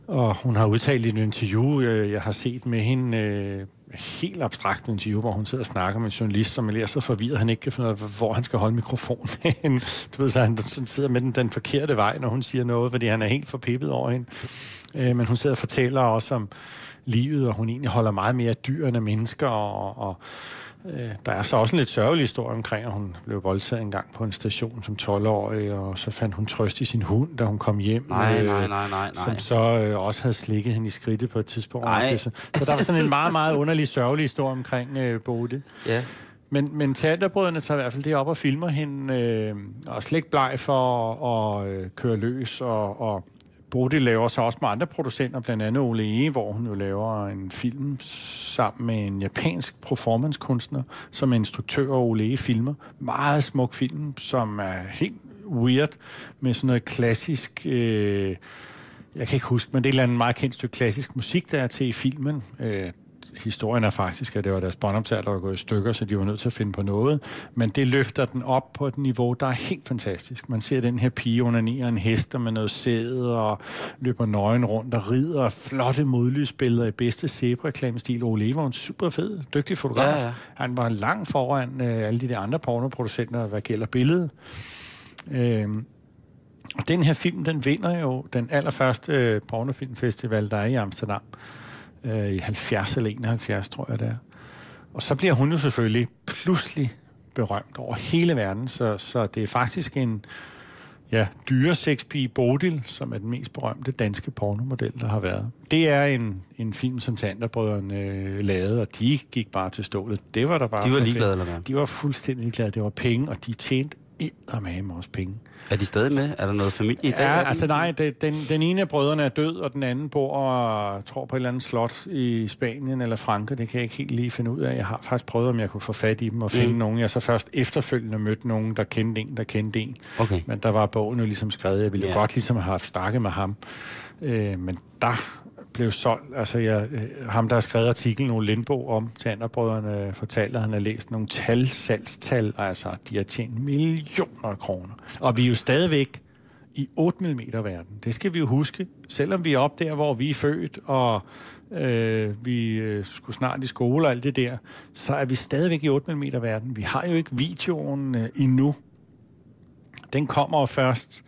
og hun har udtalt i et interview, øh, jeg har set med hende, øh, helt abstrakt interview, hvor hun sidder og snakker med en journalist, som er så forvirret, han ikke kan finde ud af, hvor han skal holde mikrofonen Du ved, så han sidder med den, den forkerte vej, når hun siger noget, fordi han er helt forpippet over hende. Øh, men hun sidder og fortæller også om, livet, og hun egentlig holder meget mere af dyr end af mennesker, og, og øh, der er så også en lidt sørgelig historie omkring, at hun blev voldtaget en gang på en station som 12-årig, og så fandt hun trøst i sin hund, da hun kom hjem. Nej, øh, nej, nej, nej, nej. Som så øh, også havde slikket hende i skridtet på et tidspunkt. Nej. Så, så der var sådan en meget, meget underlig, sørgelig historie omkring øh, Bode. Ja. Men, men teaterbrødrene tager i hvert fald det op og filmer hende, øh, og slet ikke bleg for at øh, køre løs og, og Bodil laver så også med andre producenter, blandt andet Ole E., hvor hun jo laver en film sammen med en japansk performancekunstner, som er instruktør og Ole E. filmer. Meget smuk film, som er helt weird, med sådan noget klassisk... Øh, jeg kan ikke huske, men det er et eller andet meget kendt stykke klassisk musik, der er til i filmen. Øh, historien er faktisk, at det var deres båndoptager, der var gået i stykker, så de var nødt til at finde på noget. Men det løfter den op på et niveau, der er helt fantastisk. Man ser den her pige under en hest med noget sæde og løber nøgen rundt og rider flotte modlysbilleder i bedste zebra-reklamestil. Ole var en super fed, dygtig fotograf. Ja, ja. Han var langt foran øh, alle de der andre pornoproducenter, hvad gælder billedet. Øh, og den her film, den vinder jo den allerførste øh, pornofilmfestival, der er i Amsterdam øh, i 70 eller 71, tror jeg det er. Og så bliver hun jo selvfølgelig pludselig berømt over hele verden, så, så det er faktisk en ja, dyresexpige Bodil, som er den mest berømte danske pornomodel, der har været. Det er en, en film, som Tanderbrødrene øh, lavede, og de gik bare til stålet. Det var der bare... De var ligeglade, eller hvad? De var fuldstændig ligeglade. Det var penge, og de tjente eddermame også penge. Er de stadig med? Er der noget familie i dag? Ja, altså nej, det, den, den ene af brødrene er død, og den anden bor og tror på et eller andet slot i Spanien eller Frankrig. Det kan jeg ikke helt lige finde ud af. Jeg har faktisk prøvet, om jeg kunne få fat i dem og finde mm. nogen. Jeg så først efterfølgende mødte nogen, der kendte en, der kendte en. Okay. Men der var bogen jo ligesom skrevet. Jeg ville jo godt ligesom have haft snakket med ham. Øh, men der blev solgt. Altså, jeg, øh, ham, der har skrevet artiklen, Ole Lindbo, om Tanderbrødrene, øh, fortalte, at han har læst nogle tal, salgstal. Altså, de har tjent millioner af kroner. Og vi er jo stadigvæk i 8 mm verden. Det skal vi jo huske. Selvom vi er op der, hvor vi er født, og øh, vi øh, skulle snart i skole og alt det der, så er vi stadigvæk i 8 mm verden. Vi har jo ikke videoen øh, endnu. Den kommer først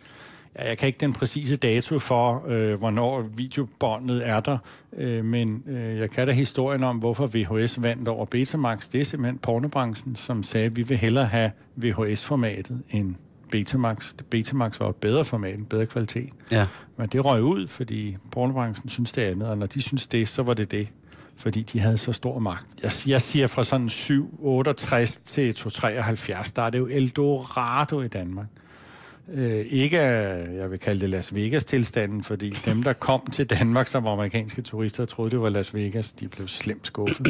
jeg kan ikke den præcise dato for, øh, hvornår videobåndet er der, øh, men øh, jeg kan da historien om, hvorfor VHS vandt over Betamax. Det er simpelthen pornobranchen, som sagde, at vi vil hellere have VHS-formatet end Betamax. Betamax var et bedre format, en bedre kvalitet. Ja. Men det røg ud, fordi pornobranchen synes det andet, og når de synes det, så var det det fordi de havde så stor magt. Jeg, jeg siger fra sådan 768 til 273, der er det jo Eldorado i Danmark. Øh, ikke, jeg vil kalde det Las Vegas-tilstanden, fordi dem, der kom til Danmark som amerikanske turister, troede, det var Las Vegas, de blev slemt skuffet.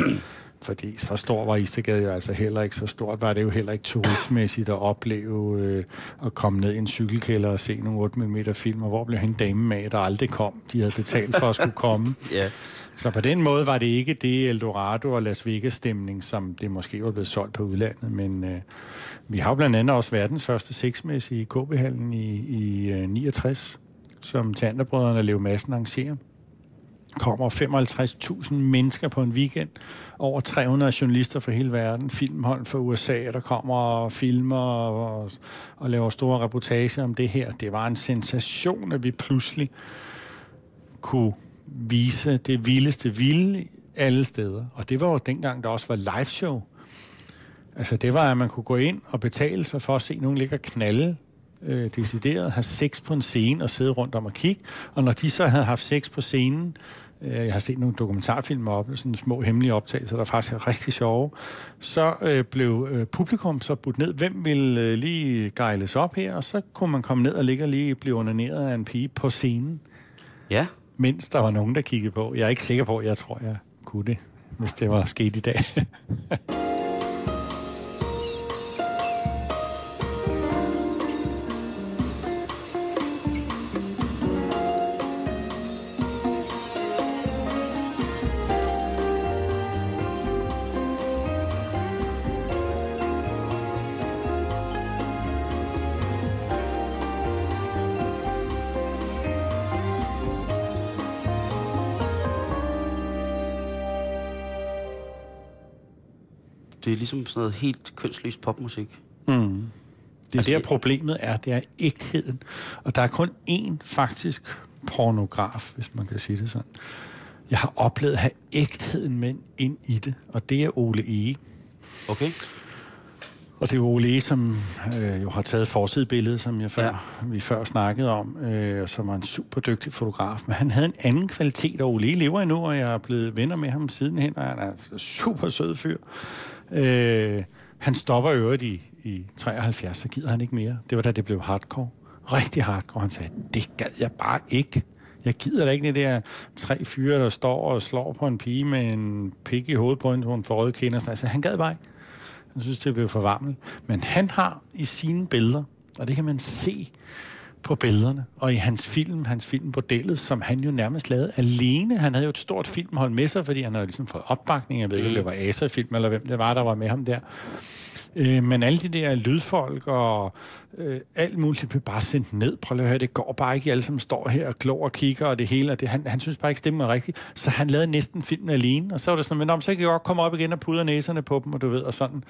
fordi så stor var Istergade jo altså heller ikke. Så stort var det jo heller ikke turistmæssigt at opleve øh, at komme ned i en cykelkælder og se nogle 8 mm film, og hvor blev hende dame med, der aldrig kom. De havde betalt for at skulle komme. ja. Så på den måde var det ikke det Eldorado og Las Vegas-stemning, som det måske var blevet solgt på udlandet, men... Øh, vi har jo blandt andet også verdens første seksmæssige i KB-hallen i, i øh, 69, som Tanderbrødrene Leo Madsen arrangerer. kommer 55.000 mennesker på en weekend. Over 300 journalister fra hele verden. Filmhold fra USA, der kommer og filmer og, og laver store reportager om det her. Det var en sensation, at vi pludselig kunne vise det vildeste vilde alle steder. Og det var jo dengang, der også var live show. Altså det var, at man kunne gå ind og betale sig for at se nogen ligge og knalde øh, decideret, have sex på en scene og sidde rundt om og kigge. Og når de så havde haft sex på scenen, øh, jeg har set nogle dokumentarfilmer op, sådan små hemmelige optagelser, der faktisk er rigtig sjove, så øh, blev øh, publikum så budt ned, hvem vil øh, lige gejles op her, og så kunne man komme ned og ligge og lige blive onaneret af en pige på scenen. Ja. Mens der var nogen, der kiggede på. Jeg er ikke sikker på, jeg tror, jeg kunne det, hvis det var sket i dag. Det er ligesom sådan noget helt kønsløst popmusik. Mm. Det er Altså, der problemet er, det er ægtheden. Og der er kun én faktisk pornograf, hvis man kan sige det sådan. Jeg har oplevet at have ægtheden med ind i det, og det er Ole Ege. Okay? Og det er Ole som øh, jo har taget forsidebilledet, som jeg før, Ja. vi før snakkede om, øh, som var en super dygtig fotograf. Men han havde en anden kvalitet, og Ole lever endnu, og jeg er blevet venner med ham sidenhen, og han er en super sød fyr. Øh, han stopper i øvrigt i, i 73, så gider han ikke mere. Det var da det blev hardcore. Rigtig hardcore. Han sagde, det gad jeg bare ikke. Jeg gider da ikke det der tre fyre, der står og slår på en pige med en pik i hovedet på hende, hun får røde kinder. Altså, han gad bare ikke. Han synes, det blev for varmt. Men han har i sine billeder, og det kan man se på billederne, og i hans film, hans film Bordellet, som han jo nærmest lavede alene. Han havde jo et stort filmhold med sig, fordi han havde ligesom fået opbakning. Jeg ved ikke, om det var Asa-film, eller hvem det var, der var med ham der. Øh, men alle de der lydfolk og øh, alt muligt blev bare sendt ned. Prøv lige at høre, det går bare ikke. Alle som står her og klog og kigger, og det hele. Og det, han, han synes bare ikke, stemmer rigtigt. Så han lavede næsten filmen alene. Og så var det sådan, men om, så kan jeg godt komme op igen og pudre næserne på dem, og du ved, og sådan.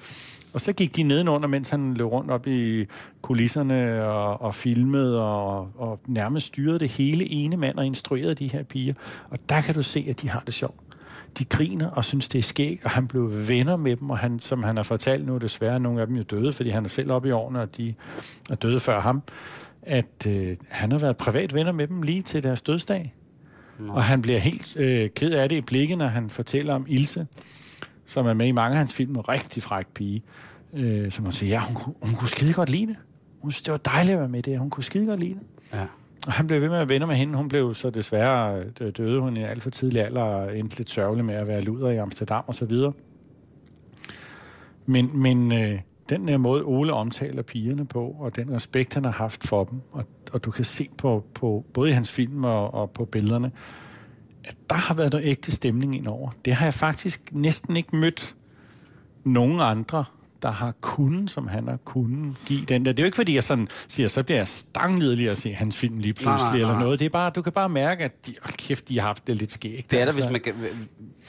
Og så gik de nedenunder, mens han løb rundt op i kulisserne og, og filmede og, og nærmest styrede det hele ene mand og instruerede de her piger. Og der kan du se, at de har det sjovt de griner og synes, det er skægt, og han blev venner med dem, og han, som han har fortalt nu, desværre nogle af dem jo døde, fordi han er selv oppe i årene, og de er døde før ham, at øh, han har været privat venner med dem lige til deres dødsdag. Nå. Og han bliver helt øh, ked af det i blikket, når han fortæller om Ilse, som er med i mange af hans film, en rigtig fræk pige, øh, som han siger, ja, hun, kunne- hun kunne skide godt lide det. Hun synes, det var dejligt at være med i det, hun kunne skide godt lide det. Ja. Og han blev ved med at vende med hende. Hun blev så desværre øh, døde hun i alt for tidlig alder, og endte lidt sørgelig med at være luder i Amsterdam og så videre. Men, men øh, den der måde, Ole omtaler pigerne på, og den respekt, han har haft for dem, og, og du kan se på, på både i hans film og, og på billederne, at der har været noget ægte stemning indover. Det har jeg faktisk næsten ikke mødt nogen andre, der har kunnet, som han har kunnet give den der. Det er jo ikke, fordi jeg sådan siger, så bliver jeg stanglidelig at se hans film lige pludselig Nej, nej, nej. eller noget. Det er bare, du kan bare mærke, at de, oh, kæft, de har haft det lidt skægt. Det er altså. hvis man, kan,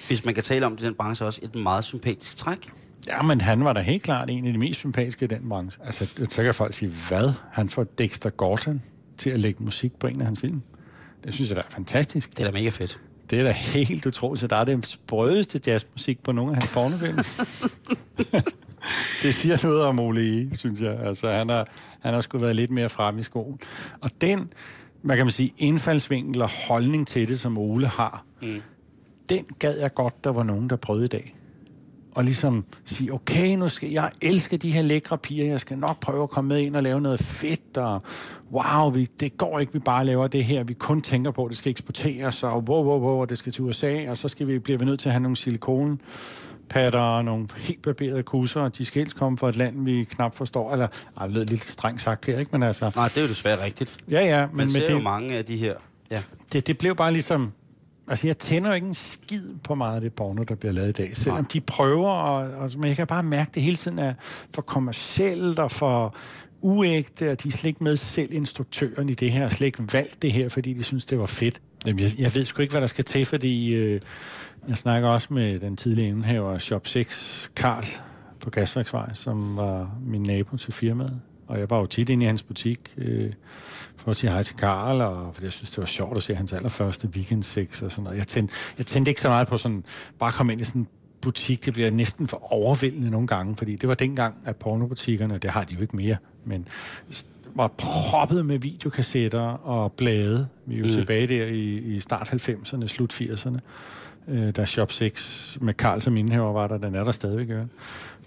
hvis man kan tale om det i den branche, også et meget sympatisk træk. Ja, men han var da helt klart en af de mest sympatiske i den branche. Altså, så kan folk sige, hvad? Han får Dexter Gordon til at lægge musik på en af hans film. Det synes jeg da er fantastisk. Det er da mega fedt. Det er da helt utroligt, så der er det sprødeste jazzmusik på nogle af hans pornofilm. det siger noget om Ole E., synes jeg. Altså, han har, han har sgu været lidt mere frem i skoen. Og den, hvad kan man sige, indfaldsvinkel og holdning til det, som Ole har, mm. den gad jeg godt, der var nogen, der prøvede i dag. Og ligesom sige, okay, nu skal jeg elske de her lækre piger, jeg skal nok prøve at komme med ind og lave noget fedt, og wow, vi, det går ikke, vi bare laver det her, vi kun tænker på, at det skal eksporteres, og wow, wow, wow, og det skal til USA, og så skal vi, bliver vi nødt til at have nogle silikonpatter og nogle helt barberede kusser, og de skal helst komme fra et land, vi knap forstår, eller, ej, det lød lidt strengt sagt her, ikke, men altså, Nej, det er jo desværre rigtigt. ja, ja, Men Man med ser det, jo mange af de her... Ja. det, det blev bare ligesom... Altså, jeg tænder jo ikke en skid på meget af det porno, der bliver lavet i dag. Selvom Nej. de prøver, og, og, men jeg kan bare mærke, at det hele tiden er for kommercielt og for uægte, og de er slet ikke med selv instruktøren i det her, og slet ikke valgt det her, fordi de synes, det var fedt. Jamen, jeg, jeg ved sgu ikke, hvad der skal til, fordi øh, jeg snakker også med den tidlige indhaver Shop 6, Karl på Gasværksvej, som var min nabo til firmaet. Og jeg var jo tit inde i hans butik øh, for at sige hej til Karl, og fordi jeg synes, det var sjovt at se hans allerførste weekend sex og sådan noget. Jeg tændte, jeg tændte ikke så meget på sådan, bare komme ind i sådan butik, det bliver næsten for overvældende nogle gange, fordi det var dengang, at pornobutikkerne, det har de jo ikke mere, men var proppet med videokassetter og blade. Vi er jo mm. tilbage der i, i start 90'erne, slut 80'erne. Øh, da Shop 6 med Karl som indhæver var der, den er der stadigvæk. Ja.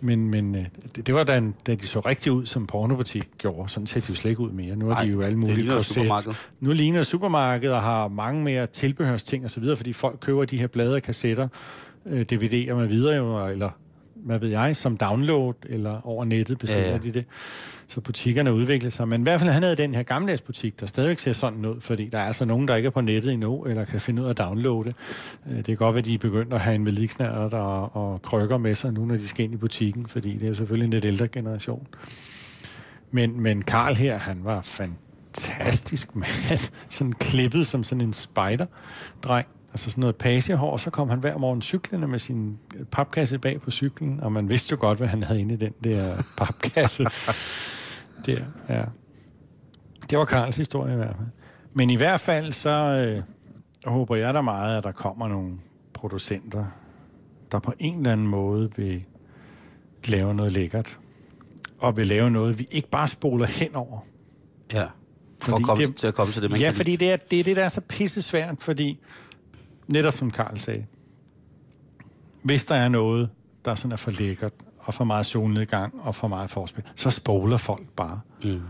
Men, men øh, det, det var da, da de så rigtig ud, som pornobutik gjorde. Sådan ser de jo slet ikke ud mere. Nu er Ej, de jo alle mulige supermarked. Nu ligner supermarkedet og har mange mere tilbehørsting osv., fordi folk køber de her blade og kassetter, øh, DVD'er med videre, eller hvad ved jeg, som download, eller over nettet bestiller ja, ja. de det. Så butikkerne udviklede sig. Men i hvert fald, han havde den her gammeldags butik, der stadigvæk ser sådan ud, fordi der er så nogen, der ikke er på nettet endnu, eller kan finde ud af at downloade. Det øh, kan godt være, at de er begyndt at have en vedligknader og, og krykker med sig nu, når de skal ind i butikken, fordi det er selvfølgelig en lidt ældre generation. Men, men Karl her, han var fantastisk mand. sådan klippet som sådan en spider-dreng altså sådan noget pagehår, så kom han hver morgen cyklende med sin papkasse bag på cyklen, og man vidste jo godt, hvad han havde inde i den der papkasse. der, ja. Det var Karls historie i hvert fald. Men i hvert fald, så øh, håber jeg da meget, at der kommer nogle producenter, der på en eller anden måde vil lave noget lækkert. Og vil lave noget, vi ikke bare spoler henover. Ja, for at komme, det, til at komme til det, man Ja, kan fordi det er, det er det, der er så pisse svært, fordi netop som Karl sagde, hvis der er noget, der sådan er for lækkert, og for meget solnedgang, og for meget forspil, så spoler folk bare. Mm.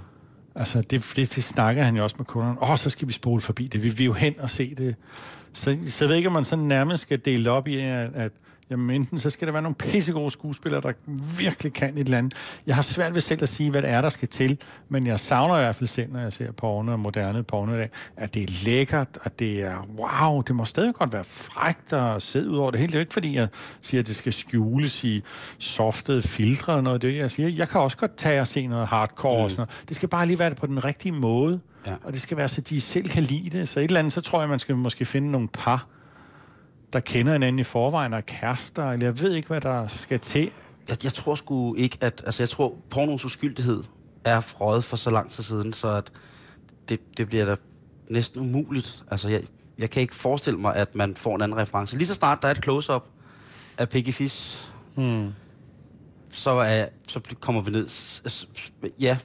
Altså, det, det, det snakker han jo også med kunderne. Åh, oh, så skal vi spole forbi det. Vi vil jo hen og se det. Så, så ved ikke, om man sådan nærmest skal dele op i, at, at jamen enten så skal der være nogle pissegode skuespillere, der virkelig kan et eller andet. Jeg har svært ved selv at sige, hvad det er, der skal til, men jeg savner i hvert fald selv, når jeg ser porno og moderne porno i dag, at det er lækkert, at det er wow, det må stadig godt være frægt og sæd ud over det hele. Det er jo ikke, fordi jeg siger, at det skal skjules i softede filtre og noget. Det jeg siger, jeg kan også godt tage og se noget hardcore mm. og sådan noget. Det skal bare lige være på den rigtige måde. Ja. Og det skal være, så de selv kan lide det. Så et eller andet, så tror jeg, man skal måske finde nogle par, der kender hinanden i forvejen og er kærester, eller jeg ved ikke, hvad der skal til. Jeg, jeg tror sgu ikke, at... Altså, jeg tror, pornoens uskyldighed er frøjet for så lang tid siden, så at det, det bliver da næsten umuligt. Altså, jeg, jeg kan ikke forestille mig, at man får en anden reference. Lige så snart der er et close-up af Peggy Fish, hmm. så, er, så kommer vi ned... Ja,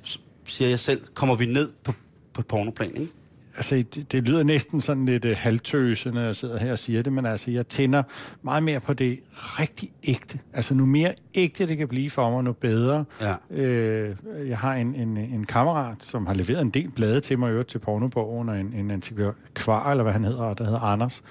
siger jeg selv, kommer vi ned på, på pornoplan, ikke? Altså, det, det lyder næsten sådan lidt uh, halvtøse, når jeg sidder her og siger det, men altså, jeg tænder meget mere på det rigtig ægte. Altså, nu mere ægte det kan blive for mig, nu bedre. Ja. Øh, jeg har en, en, en kammerat, som har leveret en del blade til mig, øvrigt til pornobogen, og en, en antikvar, eller hvad han hedder, der hedder Anders.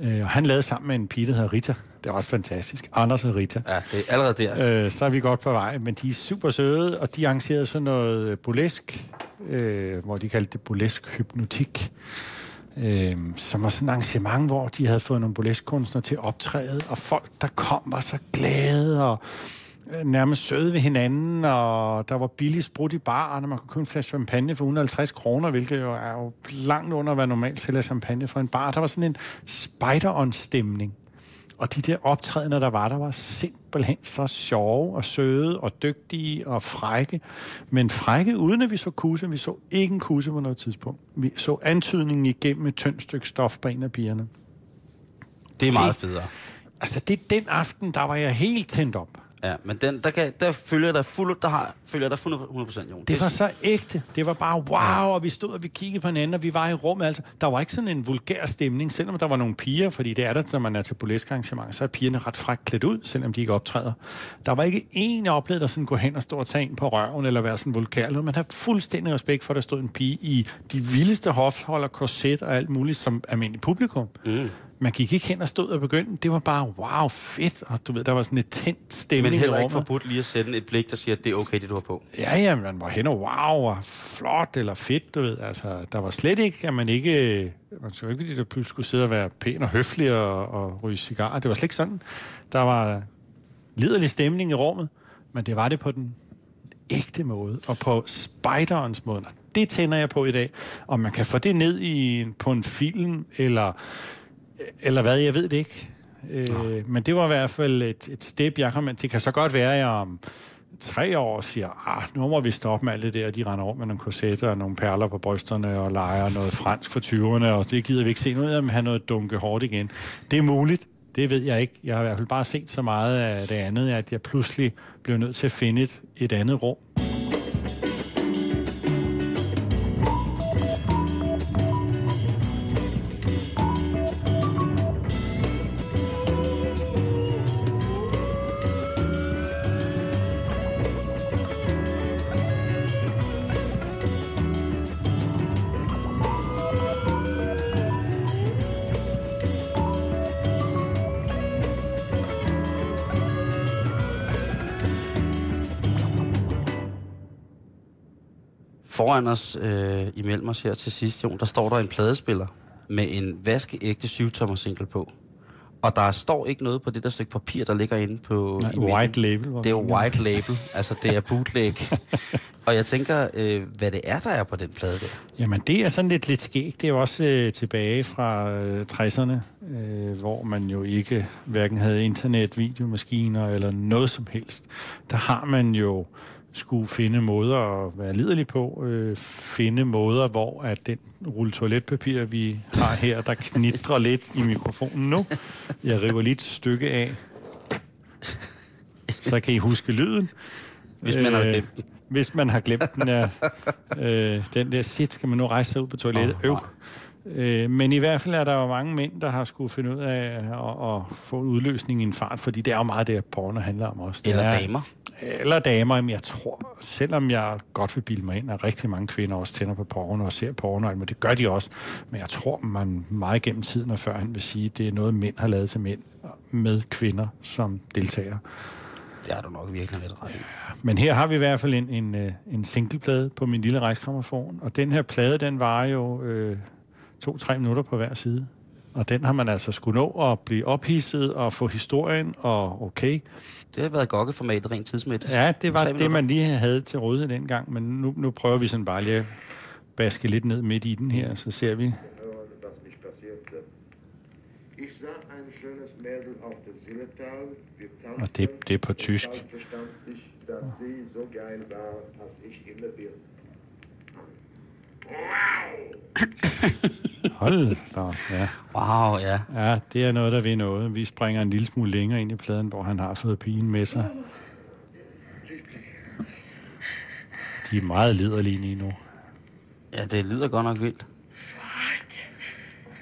Øh, og han lavede sammen med en pige, der hedder Rita. Det er også fantastisk. Anders og Rita. Ja, det er allerede der. Øh, så er vi godt på vej, men de er super søde, og de arrangerede sådan noget burlesk, øh, hvor de kaldte det burlesk hypnotik. Øh, som var sådan et arrangement, hvor de havde fået nogle burleskkunstnere til at optræde, og folk, der kom, var så glade, og Øh, nærmest søde ved hinanden, og der var billig sprut i baren, og man kunne købe en flaske champagne for 150 kroner, hvilket jo er jo langt under, hvad normalt sælger champagne for en bar. Der var sådan en spider-on-stemning. Og de der optrædener, der var, der var simpelthen så sjove og søde og dygtige og frække. Men frække, uden at vi så kusse. Vi så ikke en kusse på noget tidspunkt. Vi så antydningen igennem et tyndt stykke stof på en af pigerne. Det er meget det, federe. Altså, det den aften, der var jeg helt tændt op. Ja, men den, der, kan, der følger der fuld, der har, følger der 100%, Jon. Det var så ægte. Det var bare wow, og vi stod og vi kiggede på hinanden, og vi var i rummet. Altså, der var ikke sådan en vulgær stemning, selvom der var nogle piger, fordi det er der, når man er til arrangement, så er pigerne ret frækt klædt ud, selvom de ikke optræder. Der var ikke en, jeg oplevede, der sådan gå hen og stå og tage en på røven, eller være sådan vulgær. Man har fuldstændig respekt for, at der stod en pige i de vildeste hofholder, korset og alt muligt, som almindelig publikum. Mm man gik ikke hen og stod og begyndte. Det var bare, wow, fedt. Og du ved, der var sådan et tændt stemning Men heller ikke forbudt lige at sætte et blik, der siger, at det er okay, det du har på. Ja, ja, man var hen og wow, og flot eller fedt, du ved. Altså, der var slet ikke, at man ikke... Man skulle ikke, fordi der pludselig skulle sidde og være pæn og høflig og, og ryge cigarer. Det var slet ikke sådan. Der var liderlig stemning i rummet, men det var det på den ægte måde, og på spiderens måde. det tænder jeg på i dag. Og man kan få det ned i, på en film, eller, eller hvad, jeg ved det ikke. Øh, men det var i hvert fald et, et step, jeg kom. Det kan så godt være, at jeg om tre år siger, ah, nu må vi stoppe med alt det der, de render over med nogle korsetter og nogle perler på brysterne og leger noget fransk for 20'erne, og det gider vi ikke se. Nu er have noget dunke hårdt igen. Det er muligt, det ved jeg ikke. Jeg har i hvert fald bare set så meget af det andet, at jeg pludselig blev nødt til at finde et, et andet rum. Foran os, øh, imellem os her til sidst, Jon, der står der en pladespiller med en vaskeægte 7-tommer single på. Og der står ikke noget på det der stykke papir, der ligger inde på... Nej, white label. Det er jo white label, altså det er bootleg. og jeg tænker, øh, hvad det er, der er på den plade der. Jamen, det er sådan lidt, lidt skægt. Det er jo også øh, tilbage fra øh, 60'erne, øh, hvor man jo ikke hverken havde internet, videomaskiner eller noget som helst. Der har man jo skulle finde måder at være liderlig på, øh, finde måder, hvor at den rulle toiletpapir, vi har her, der knitrer lidt i mikrofonen nu. Jeg river lidt stykke af, så kan I huske lyden. Hvis man har øh, glemt den. Hvis man har glemt den, ja. øh, den der shit, skal man nu rejse sig ud på toilettet. Oh, Øv. Øh, men i hvert fald er der jo mange mænd, der har skulle finde ud af at, at få en udløsning i en fart, fordi det er jo meget det, porno handler om også. Det eller er, damer. Eller damer, men jeg tror, selvom jeg godt vil bilde mig ind, at rigtig mange kvinder også tænder på porno og ser porno, men det gør de også. Men jeg tror, man meget gennem tiden og før han vil sige, at det er noget, mænd har lavet til mænd med kvinder som deltager. Det har du nok virkelig lidt ret ja, Men her har vi i hvert fald en, en, øh, en singleplade på min lille rejskrammerfon, og den her plade, den var jo øh, to-tre minutter på hver side. Og den har man altså skulle nå at blive ophidset og få historien og okay. Det har været gokkeformatet rent tidsmæssigt. Ja, det var det, man lige havde til rådighed dengang, men nu, nu prøver vi sådan bare lige at baske lidt ned midt i den her, så ser vi. Og det, det er på tysk. Hold da, ja. Wow, ja. Ja, det er noget, der vil noget. Vi springer en lille smule længere ind i pladen, hvor han har fået pigen med sig. De er meget liderlige lige nu. Ja, det lyder godt nok vildt.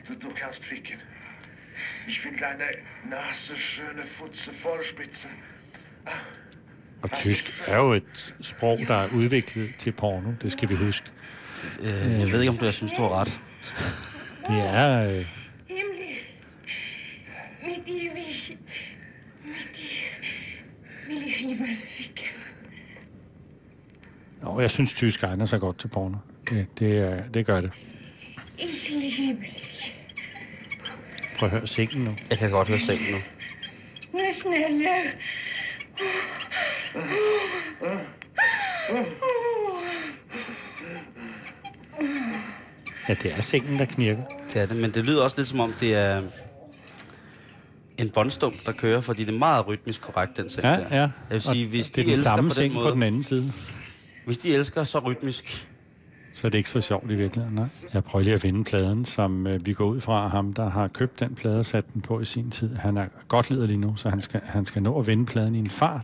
Du, du kannst ficken. Ich bin deine nasse, schöne Futze, Vollspitze. Og tysk er jo et sprog, der er udviklet til porno. Det skal vi huske. Øh, jeg ved ikke, om du jeg synes, du har ret. Det er... Øh... Nå, jeg synes, tysk egner sig godt til porno. Det, det, det gør det. Prøv at høre sengen nu. Jeg kan godt høre sengen nu. Ja, det er sengen, der knirker. Det er det, men det lyder også lidt som om, det er en båndstump, der kører, fordi det er meget rytmisk korrekt, den seng ja, der. Ja, Jeg vil sige, hvis det de er den samme på seng den måde, på den anden side. Hvis de elsker så rytmisk, så er det ikke så sjovt i virkeligheden, nej. Jeg prøver lige at vinde pladen, som øh, vi går ud fra ham, der har købt den plade og sat den på i sin tid. Han er godt leder lige nu, så han skal, han skal nå at vinde pladen i en fart.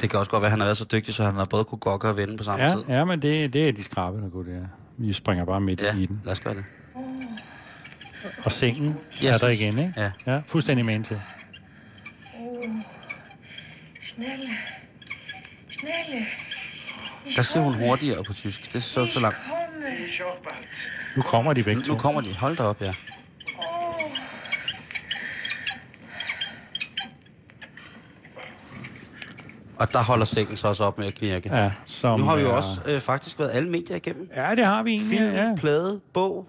Det kan også godt være, at han har været så dygtig, så han har både kunne gokke og vinde på samme ja, tid. Ja, men det, det er de skrabe, der går det er. Vi springer bare midt ja, i den. lad os gøre det. Og sengen Jeg er der igen, ikke? ja. ja fuldstændig med til. Der siger hun hurtigere på tysk. Det er så, så langt. Nu kommer de begge to. Nu kommer de. Hold da op, ja. Og der holder sengen så også op med at knirke. Ja, som Nu har vi jo også øh, faktisk været alle medier igennem. Ja, det har vi egentlig. Film, Ja. plade, bog,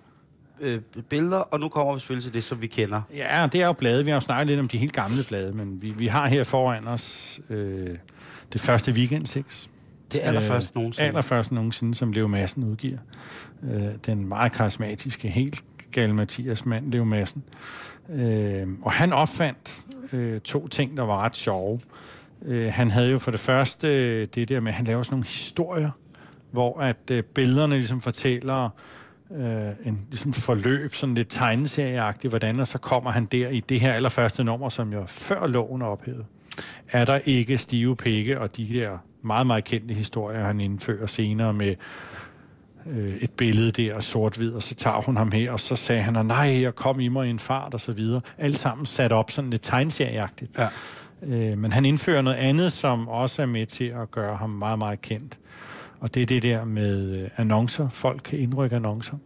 øh, billeder, og nu kommer vi selvfølgelig til det, som vi kender. Ja, det er jo blade. Vi har jo snakket lidt om de helt gamle blade, men vi, vi har her foran os øh, det første weekend 6. Det er allerførst Øh, nogensinde. Allerførst nogensinde, som Leo Madsen udgiver. Øh, den meget karismatiske, helt gal Mathias mand, Leo Madsen. Øh, og han opfandt øh, to ting, der var ret sjove. Øh, Øh, han havde jo for det første øh, det der med, at han laver sådan nogle historier, hvor at øh, billederne ligesom fortæller øh, en ligesom forløb, sådan lidt tegneserieagtigt, hvordan, og så kommer han der i det her allerførste nummer, som jo før loven er ophævet. Er der ikke stive pikke og de der meget, meget kendte historier, han indfører senere med øh, et billede der, sort-hvid, og så tager hun ham her, og så sagde han, nej, jeg kom i mig i en fart, og så videre. Alt sammen sat op sådan lidt tegneserieagtigt. Ja. Øh, men han indfører noget andet, som også er med til at gøre ham meget, meget kendt. Og det er det der med øh, annoncer. Folk kan indrykke annoncer,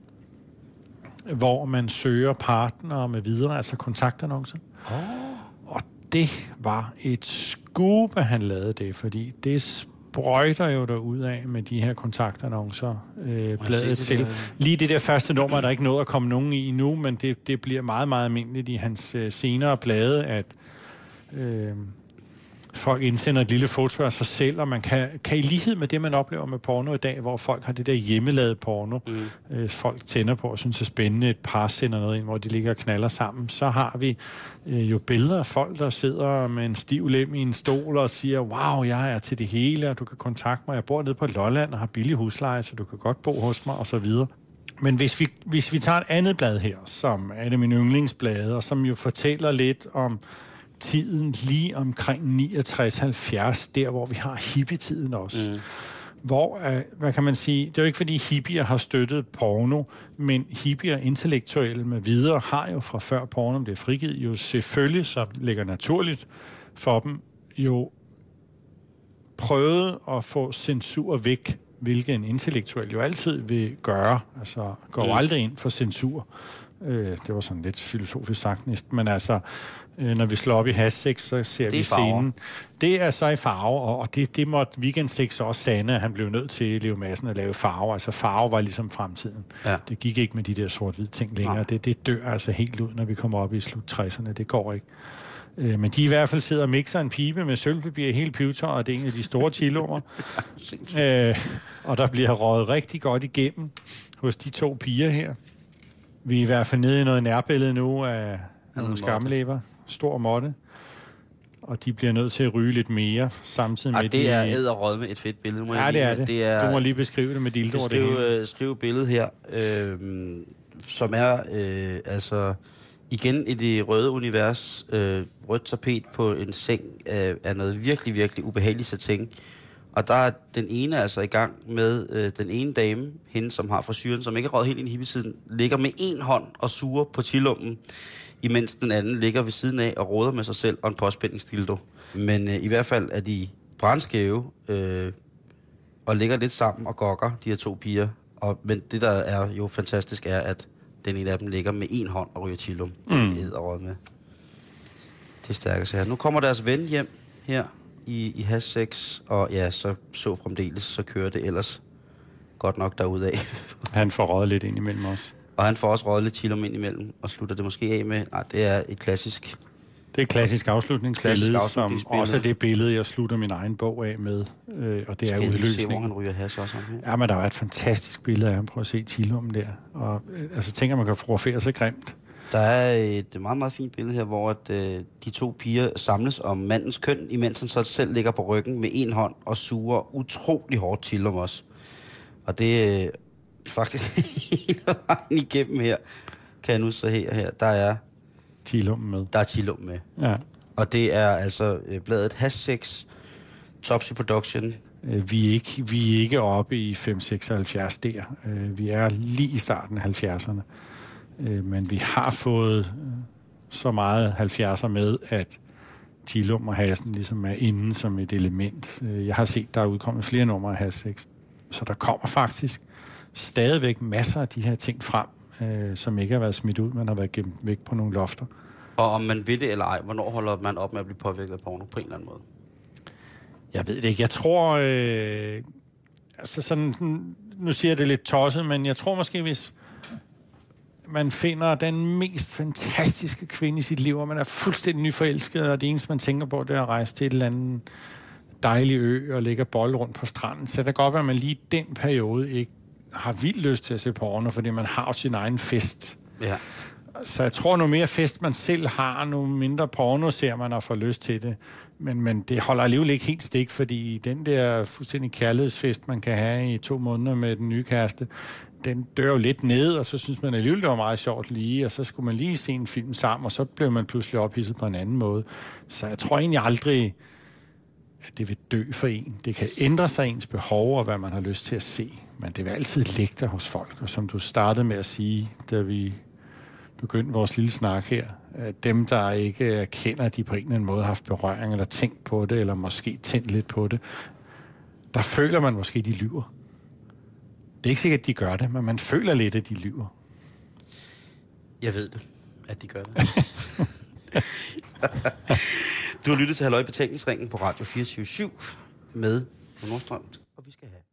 hvor man søger partnere med videre, altså kontaktannoncer. Oh. Og det var et skub, at han lavede det, fordi det sprøjter jo derud af med de her kontaktannoncer, øh, bladet det til. der? Lige det der første nummer, er der ikke noget at komme nogen i nu, men det, det bliver meget, meget almindeligt i hans øh, senere blade, at øh, folk indsender et lille foto af sig selv, og man kan, kan i lighed med det, man oplever med porno i dag, hvor folk har det der hjemmelavet porno, mm. øh, folk tænder på og synes er spændende, et par sender noget ind, hvor de ligger og knaller sammen, så har vi øh, jo billeder af folk, der sidder med en stiv lem i en stol og siger, wow, jeg er til det hele, og du kan kontakte mig, jeg bor nede på Lolland og har billig husleje, så du kan godt bo hos mig, og så videre. Men hvis vi, hvis vi tager et andet blad her, som er det min yndlingsblade, og som jo fortæller lidt om tiden lige omkring 69-70, der hvor vi har hippietiden også. Mm. Hvor, øh, hvad kan man sige, det er jo ikke fordi hippier har støttet porno, men hippier, intellektuelle med videre, har jo fra før porno, det er frigivet, jo selvfølgelig, så ligger naturligt for dem, jo prøvet at få censur væk, hvilket en intellektuel jo altid vil gøre. Altså går Mm. aldrig ind for censur. Øh, det var sådan lidt filosofisk sagt næsten, men altså, når vi slår op i hash 6, så ser er vi farver. scenen. Det er så i farve, og- det, det måtte Weekend 6 også sande, at han blev nødt til, Leo Madsen, at lave farve. Altså farve var ligesom fremtiden. Ja. Det gik ikke med de der sort-hvide ting længere. Det, det dør altså helt ud, når vi kommer op i slut 60'erne. Det går ikke. Øh, men de i hvert fald sidder og mixer en pibe med sølvpapir helt pivetør, og det er en af de store chilommer. øh, og der bliver røget rigtig godt igennem hos de to piger her. Vi er i hvert fald nede i noget nærbillede nu af nogle måtte. Stor måtte. Og de bliver nødt til at ryge lidt mere, samtidig med Ej, det er de... æderrød med et fedt billede. Må jeg Ja, det lige- er det. det er, Du må lige beskrive det med dildo og det skrive, hele. øh, skrive billedet her, øh, som er øh, altså igen i det røde univers, øh, rødt tapet på en seng, øh, er noget virkelig, virkelig ubehageligt satin. Og der er den ene altså i gang med øh, den ene dame, hende som har frisyren, som ikke er røget helt ind i hippietiden, ligger med en hånd og suger på chilummen, imens den anden ligger ved siden af og råder med sig selv og en påspændingsdildo. Men øh, i hvert fald er de brandskæve, øh, og ligger lidt sammen og gokker, de her to piger. Og, men det, der er jo fantastisk, er, at den ene af dem ligger med en hånd og ryger chillum. Det Mm. er æderrød med. Det er stærkt her. Nu kommer deres ven hjem her i, i has 6, og ja, så så fremdeles, så kører det ellers godt nok derudad. Han får røget lidt ind imellem os. Og han får også røget lidt chillum ind imellem, og slutter det måske af med, nej, det er et klassisk Det er et klassisk afslutningsbillede, Klassisk som også er det billede, jeg slutter min egen bog af med. Øh, og det er Skal udløsning. han ryger has også. Ja, men der var et fantastisk billede af ham. Prøv at se Tilum der. Og, øh, altså, tænker man kan fotografere så grimt. Der er et meget, meget fint billede her, hvor at, øh, de to piger samles om mandens køn, imens han så selv ligger på ryggen med en hånd og suger utrolig hårdt til om os. Og det øh, faktisk hele vejen igennem her, kan nu så her, her der er, Tilum med. der er chilum med. Ja. Og det er altså øh, bladet Hash 6, Topsy Production. Øh, Vi er, ikke, vi er ikke oppe i 5-76 der. Øh, Vi er lige i starten af 70'erne. Øh, Men vi har fået øh, så meget 70'er med, at Tilum og Hassen ligesom er inde som et element. Øh, Jeg har set, der er udkommet flere numre af Hass 6. Så der kommer faktisk stadigvæk masser af de her ting frem, øh, som ikke har været smidt ud, men har været gemt væk på nogle lofter. Og om man ved det eller ej, hvornår holder man op med at blive påvirket af porno på en eller anden måde? Jeg ved det ikke. Jeg tror... Øh, altså sådan, nu siger jeg det lidt tosset, men jeg tror måske, hvis man finder den mest fantastiske kvinde i sit liv, og man er fuldstændig nyforelsket, og det eneste, man tænker på, det er at rejse til et eller andet dejlig ø og ligger bold rundt på stranden. Så det kan godt være, at man lige den periode ikke har vildt lyst til at se porno, fordi man har sin egen fest. Ja. Så jeg tror, nu mere fest man selv har, nu mindre porno ser man og får lyst til det. Men, men det holder alligevel ikke helt stik, fordi den der fuldstændig kærlighedsfest, man kan have i to måneder med den nye kæreste, den dør jo lidt ned, og så synes man alligevel, det var meget sjovt lige, og så skulle man lige se en film sammen, og så blev man pludselig ophidset på en anden måde. Så jeg tror egentlig aldrig, at det vil dø for en. Det kan ændre sig ens behov og hvad man har lyst til at se, men det vil altid ligge der hos folk. Og som du startede med at sige, da vi begyndte vores lille snak her, at dem, der ikke erkender, at de på en eller anden måde har haft berøring, eller tænkt på det, eller måske tændt lidt på det, der føler man måske, at de lyver. Det er ikke sikkert, at de gør det, men man føler lidt, at de lyver. Jeg ved det, at de gør det. du har lyttet til Halløj Betalingsringen på Radio 24 med Nordstrøm, og vi skal have